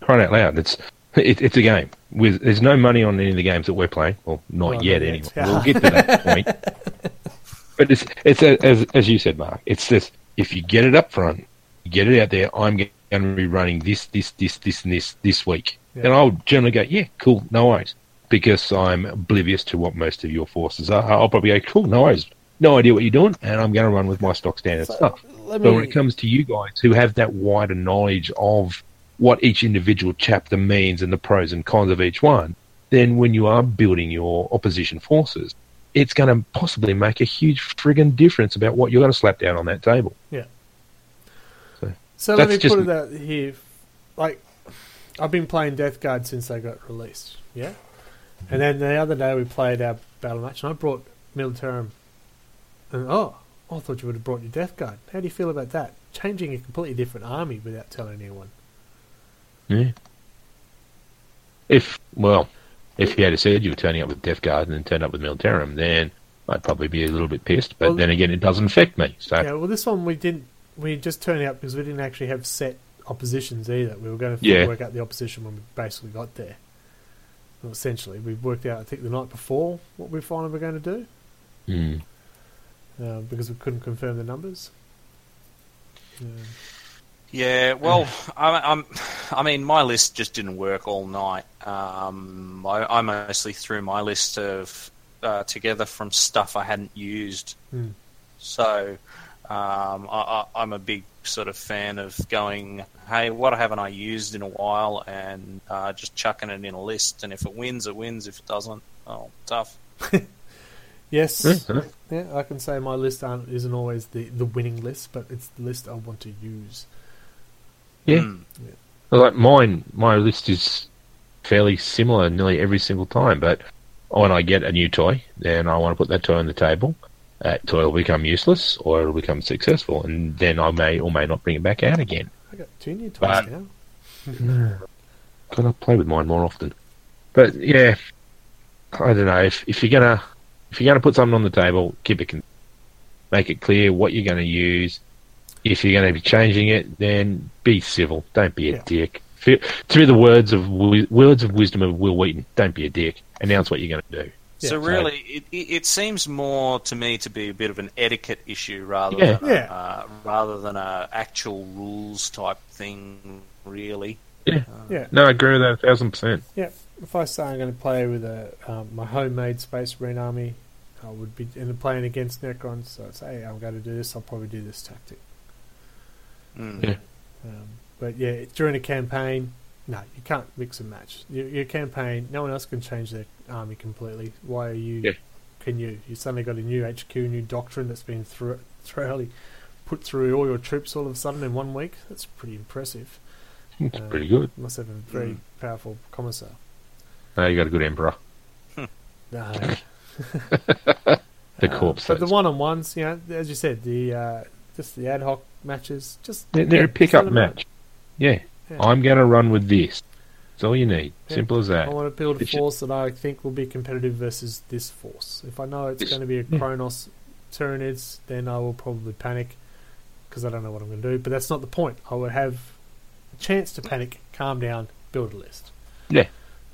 Crying out loud. It's it, it's a game. With there's no money on any of the games that we're playing. Well, not Well, yet not anyway. yet. We'll get to that *laughs* point. But it's it's a, as as you said, Mark. It's this. If you get it up front, you get it out there. I'm going to be running this, this, this, this, and this this week, Yeah. and I'll generally go, yeah, cool, no worries, because I'm oblivious to what most of your forces are. I'll probably go, cool, no worries, no idea what you're doing, and I'm going to run with my stock standard So, stuff. Let But when it comes to you guys who have that wider knowledge of what each individual chapter means and the pros and cons of each one, then when you are building your opposition forces, it's going to possibly make a huge friggin' difference about what you're going to slap down on that table. Yeah. So let me just- put it out here. Like, I've been playing Death Guard since they got released. Yeah? And then the other day we played our battle match, and I brought Militarum. And oh, I thought you would have brought your Death Guard. How do you feel about that? Changing a completely different army without telling anyone. Yeah. If well, if you had said you were turning up with Death Guard and then turned up with Militarum, then I'd probably be a little bit pissed. But Well- then again, it doesn't affect me. So Yeah, well, this one we didn't. We just turned out because we didn't actually have set oppositions either. We were going to Yeah. work out the opposition when we basically got there. Well, essentially, we worked out, I think, the night before what we finally were going to do. mm, uh, because we couldn't confirm the numbers. Um, Yeah, well, *laughs* I, I'm, I mean, my list just didn't work all night. Um, I, I mostly threw my list of uh, together from stuff I hadn't used. Hmm. So um, I, I, I'm a big sort of fan of going, hey, what haven't I used in a while, and uh, just chucking it in a list. And if it wins, it wins. If it doesn't, oh, tough. *laughs* yes, yeah, yeah, I can say my list aren't, isn't always the, the winning list, but it's the list I want to use. Yeah. Mm. Well, Like mine, my list is fairly similar nearly every single time. But when I get a new toy, then I want to put that toy on the table. That toy will become useless, or it'll become successful, and then I may or may not bring it back out again. I got two new toys But- now. *laughs* Gotta play with mine more often. But yeah, I don't know if if you're gonna if you're gonna put something on the table, keep it con- make it clear what you're gonna use. If you're gonna be changing it, then be civil. Don't be a Yeah. dick. Fe- Through the words of words of wisdom of Wil Wheaton, don't be a dick. Announce what you're gonna do. Yeah. So really, it, it, it seems more to me to be a bit of an etiquette issue rather Yeah. than a, uh, rather than a actual rules type thing. Really, Yeah. Yeah, No, I agree with that a thousand percent. yeah. If I say I'm going to play with a um, my homemade Space Marine army, I would be and playing against Necrons. So I'd say, hey, I'm going to do this. I'll probably do this tactic. Mm. Yeah. Um, but yeah, during a campaign, no, you can't mix and match. Your, your campaign, no one else can change their army completely. Why are you? Yeah. Can you? You suddenly got a new HQ, new doctrine that's been thoroughly put through all your troops all of a sudden in one week. That's pretty impressive. It's Uh, pretty good. Must have a very Mm. powerful commissar. No, you got a good emperor. *laughs* No. *laughs* the Uh, corpse. but the one on ones, you know, as you said, the uh, just the ad hoc matches, just They're, they're yeah, a pickup up. match. Yeah. Yeah. I'm going to run with this. That's all you need. Yeah. Simple as that. I want to build a It's force that I think will be competitive versus this force. If I know it's It's- going to be a yeah. Kronos Tyranids, then I will probably panic because I don't know what I'm going to do. But that's not the point. I will have a chance to panic, calm down, build a list. Yeah.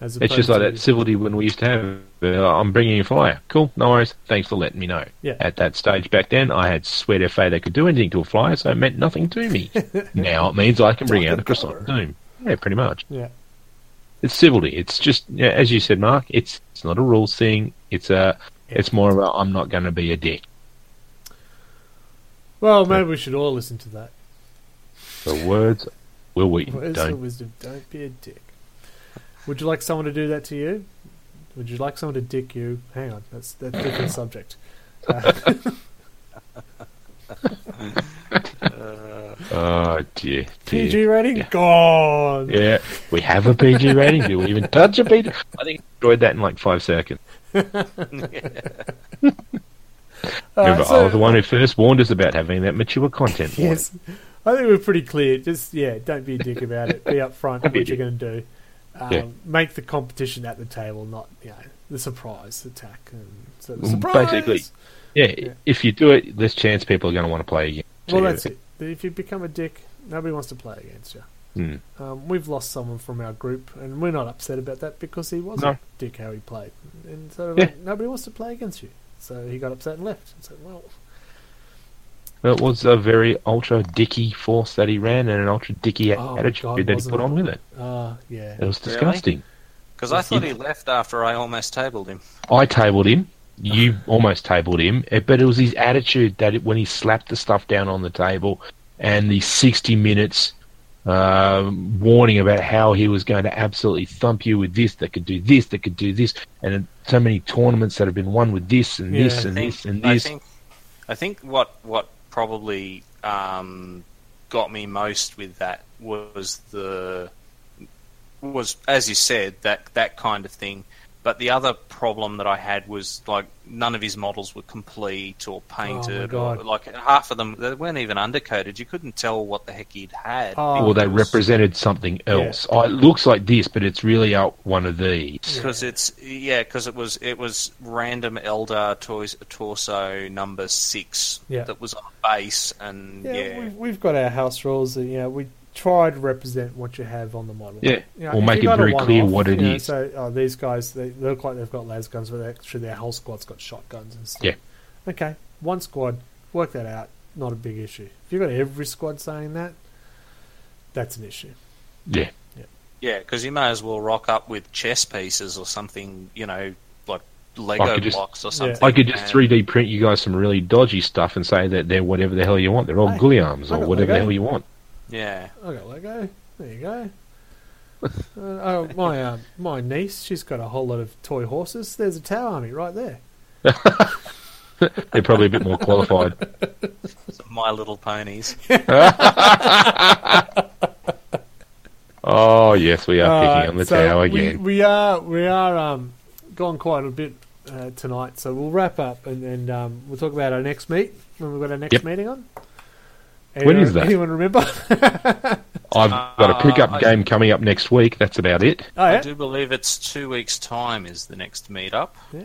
It's just like that civility when we used to have. Uh, I'm bringing a flyer. Cool, no worries. Thanks for letting me know. Yeah. At that stage back then, I had sweat FA that could do anything to a flyer, so it meant nothing to me. *laughs* now it means I can bring out a croissant doom. Yeah, pretty much. Yeah. It's civility. It's just, yeah, as you said, Mark. It's it's not a rules thing. It's a. It's more of a. I'm not going to be a dick. Well, maybe we should all listen to that. The words, Wil Wheaton. Words of Don't. wisdom. Don't be a dick. Would you like someone to do that to you? Would you like someone to dick you? Hang on, that's that's a different *laughs* subject. Uh, Oh dear. dear. PG rating Yeah. gone. Yeah, we have a PG rating. Do we even touch a PG? *laughs* I think I enjoyed that in like five seconds. *laughs* All Remember, right, so- I was the one who first warned us about having that mature content. warning. Yes, I think we're pretty clear. Just yeah, don't be a dick about it. Be upfront Don't be a what you're going to do. Um, Yeah. Make the competition at the table, not you know the surprise attack. And so the Well, surprise. basically, Yeah, Yeah. if you do it, there's chance people are going to want to play again. Well, that's it. If you become a dick, nobody wants to play against you. Hmm. Um, we've lost someone from our group, and we're not upset about that because he was No. a dick how he played, and so Yeah. like, nobody wants to play against you. So he got upset and left. And said, "Well, It was a very ultra dicky force that he ran and an ultra dicky Oh, attitude God, that he put it? on with it. ah, yeah, It was disgusting. Because I thought he left after I almost tabled him. I tabled him. You almost tabled him, eh, but it was his attitude that it, when he slapped the stuff down on the table and the 60 minutes uh, warning about how he was going to absolutely thump you with this, that could do this, that could do this, and so many tournaments that have been won with this and Yeah. this and think, this and this. I think, I think what what probably um, got me most with that was the was as you said that that kind of thing. But the other problem that I had was like none of his models were complete or oh, painted. Oh or, God. like half of them, they weren't even undercoated. You couldn't tell what the heck he'd had. Oh. or they represented something else. Oh, it looks like this, but it's really out one of these. because it's yeah because it was it was random Eldar toys torso number six Yeah. that was on the base and yeah. yeah, We've, we've got our house rules. That, you know, we try to represent what you have on the model. Yeah, You know, or if make it very clear one-off, what it you know, is. So oh, these guys, they look like they've got las guns, but actually their whole squad's got shotguns and stuff. Yeah. Okay, one squad, work that out. Not a big issue. If you've got every squad saying that, that's an issue. Yeah, yeah because you may as well rock up with chess pieces or something you know like Lego could just- blocks or something. I could just and- 3D print you guys some really dodgy stuff and say that they're whatever the hell you want. They're all Hey, gully arms or got whatever the hell you want. Yeah I got Lego. There you go. uh, oh, my uh, my niece, she's got a whole lot of toy horses. There's a Tau Army right there. *laughs* They're probably a bit more qualified. My Little Ponies. *laughs* Oh yes, we are Alright, picking on the so tower we, again. We are we are um, gone quite a bit uh, tonight, so we'll wrap up and, and um, we'll talk about our next meet when we've got our next Yep. meeting on. When is that? Anyone remember? *laughs* I've got a pickup Uh, game coming up next week. That's about it. oh I do believe it's two weeks' time is the next meetup. Yeah.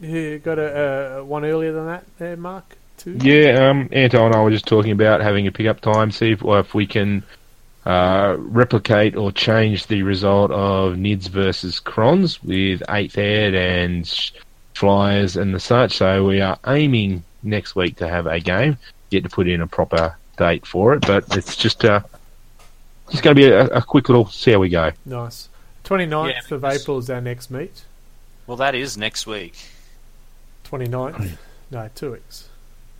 you got a, a one earlier than that there, Mark. Two. Yeah, um, Anto and I were just talking about having a pickup time, see if, or if we can uh, replicate or change the result of Nids versus Crons with eighth ed and flyers and the such. So we are aiming next week to have a game. Yet to put in a proper date for it, but it's just uh, just going to be a, a quick little see how we go. Nice. 29th Yeah, of April is our next meet. Well, that is next week. 29th. No, two weeks.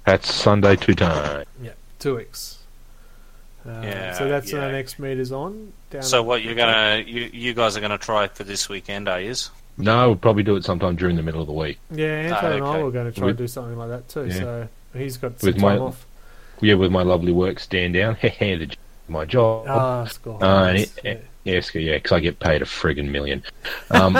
That's Sunday two time. Yeah, two weeks. Uh, Yeah, so that's when our next meet is on. Down So what you're gonna you you guys are gonna try for this weekend, are you? No, we'll probably do it sometime during the middle of the week. Yeah, Anton Ah, and I okay. were going to try With- and do something like that too. Yeah. So he's got some With my- time off. Yeah, with my lovely work stand down. *laughs* the my job. Ah, score. And Nice. it- Yes, yeah, because I get paid a friggin' million. Um,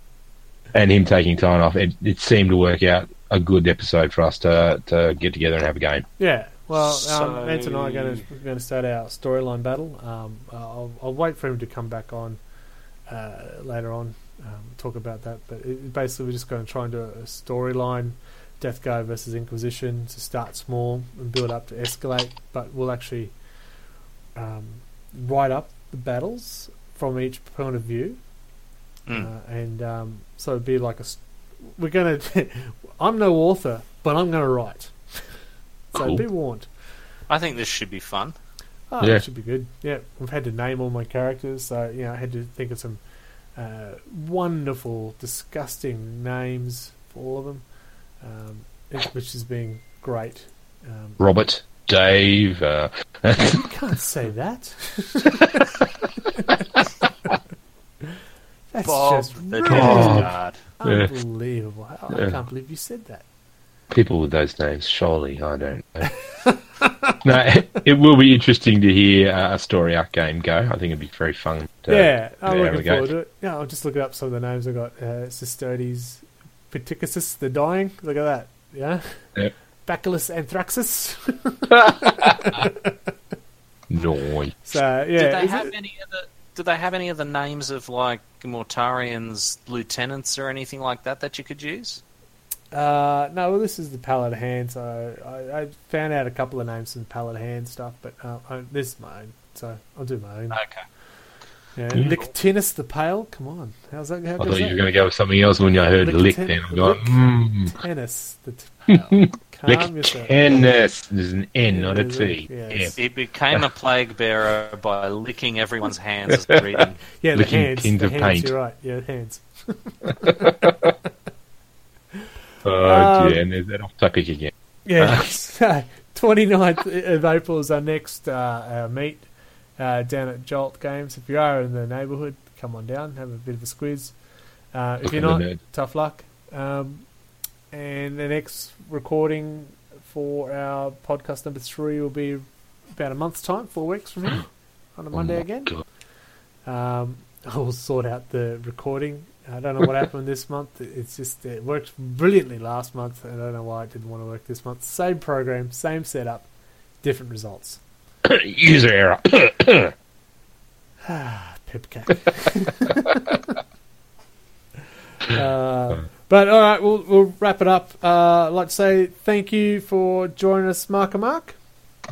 *laughs* and him taking time off, it, it seemed to work out a good episode for us to to get together and have a game. Yeah. Well, So- um, Ant and I are going to going to start our storyline battle. Um, I'll, I'll wait for him to come back on uh, later on, um, talk about that. But it, basically, we're just going to try and do a storyline: Death Guard versus Inquisition to start small and build up to escalate. But we'll actually um, write up the battles from each point of view, Mm. uh, and um, so it'd be like a. s- We're gonna. *laughs* I'm no author, but I'm gonna write. so Cool. be warned. I think this should be fun. Oh, Yeah. that should be good. Yeah, we've had to name all my characters, so you know, I had to think of some uh, wonderful, disgusting names for all of them, um, it- which has been great. Um, Robert, Dave, uh, you can't say that. *laughs* That's Bob just the rude. Bob. Yeah. unbelievable. I, I can't believe you said that. people with those names. Surely, I don't know. *laughs* no, it, it will be interesting to hear uh, a story arc game go. I think it'd be very fun. To, yeah, I'm yeah, looking we go. forward to it. Yeah, I'll just look up some of the names I got. Uh, Cistodes, Pitychus the Dying. Look at that. Yeah. Yep. Bacillus anthraxis. *laughs* Noise. so yeah, Did they have it- any other? Do they have any other names of like Mortarion's, lieutenants, or anything like that that you could use? Uh, no, well, this is the palette of hand. So I, I found out a couple of names from the palette of hand stuff, but uh, I, this is my own. So I'll do my own. Okay. Yeah, Hmm. Nicotinus the Pale. Come on, how's that? How I thought you were going to go with something else when you heard Lick lick. ten- Then I'm going, mm, Tennis the *laughs* Pale. Calm yourself. Lickeness. There's an N, not a T. Yes, Yeah. He became a plague bearer by licking everyone's hands as they're reading. *laughs* Yeah, the Licking hands. tins the of hands. paint. You're right. Yeah, hands. *laughs* Oh, Um, dear. And there's that off topic again. Yeah. so 29th of April is our next uh, our meet uh, down at Jolt Games. If you are in the neighbourhood, come on down, have a bit of a squeeze. Uh, if you're not, tough luck. Um, and the next recording for our podcast number three will be about a month's time, four weeks from here, *gasps* on a Monday Oh again. Um, *laughs* I'll sort out the recording. I don't know what happened this *laughs* month. It's just it worked brilliantly last month, I don't know why it didn't want to work this month. Same program, same setup, different results. *coughs* User error. *coughs* *sighs* Pipcake. *laughs* uh, but all right, we'll we'll wrap it up. Uh, I'd like to say thank you for joining us, Mark and Mark.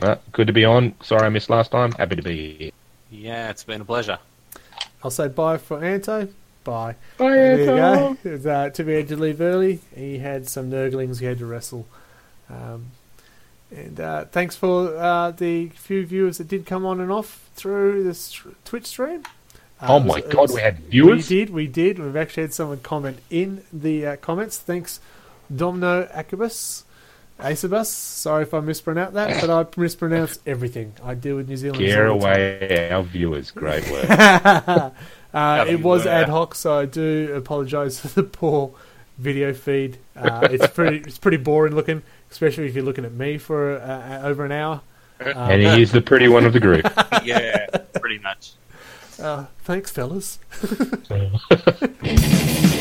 Uh, good to be on. Sorry I missed last time. Happy to be here. Yeah, it's been a pleasure. I'll say bye for Anto. Bye. Bye, There you go. It was, Uh, Timmy had to leave early. He had some nurglings he had to wrestle. Um, and uh, thanks for uh, the few viewers that did come on and off through this Twitch stream. Uh, Oh it was- my god, was- we had viewers? We did, we did. We've actually had someone comment in the uh, comments. Thanks, Domino Acubus. Acebus. Sorry if I mispronounced that, but I mispronounce everything. I deal with New Zealand. Scare away our viewers. Great work. *laughs* uh, it was were. ad hoc, so I do apologise for the poor video feed. Uh, it's pretty, it's pretty boring looking, especially if you're looking at me for uh, over an hour. Um, *laughs* and he is the pretty one of the group. *laughs* yeah, pretty much. uh, thanks, fellas. *laughs*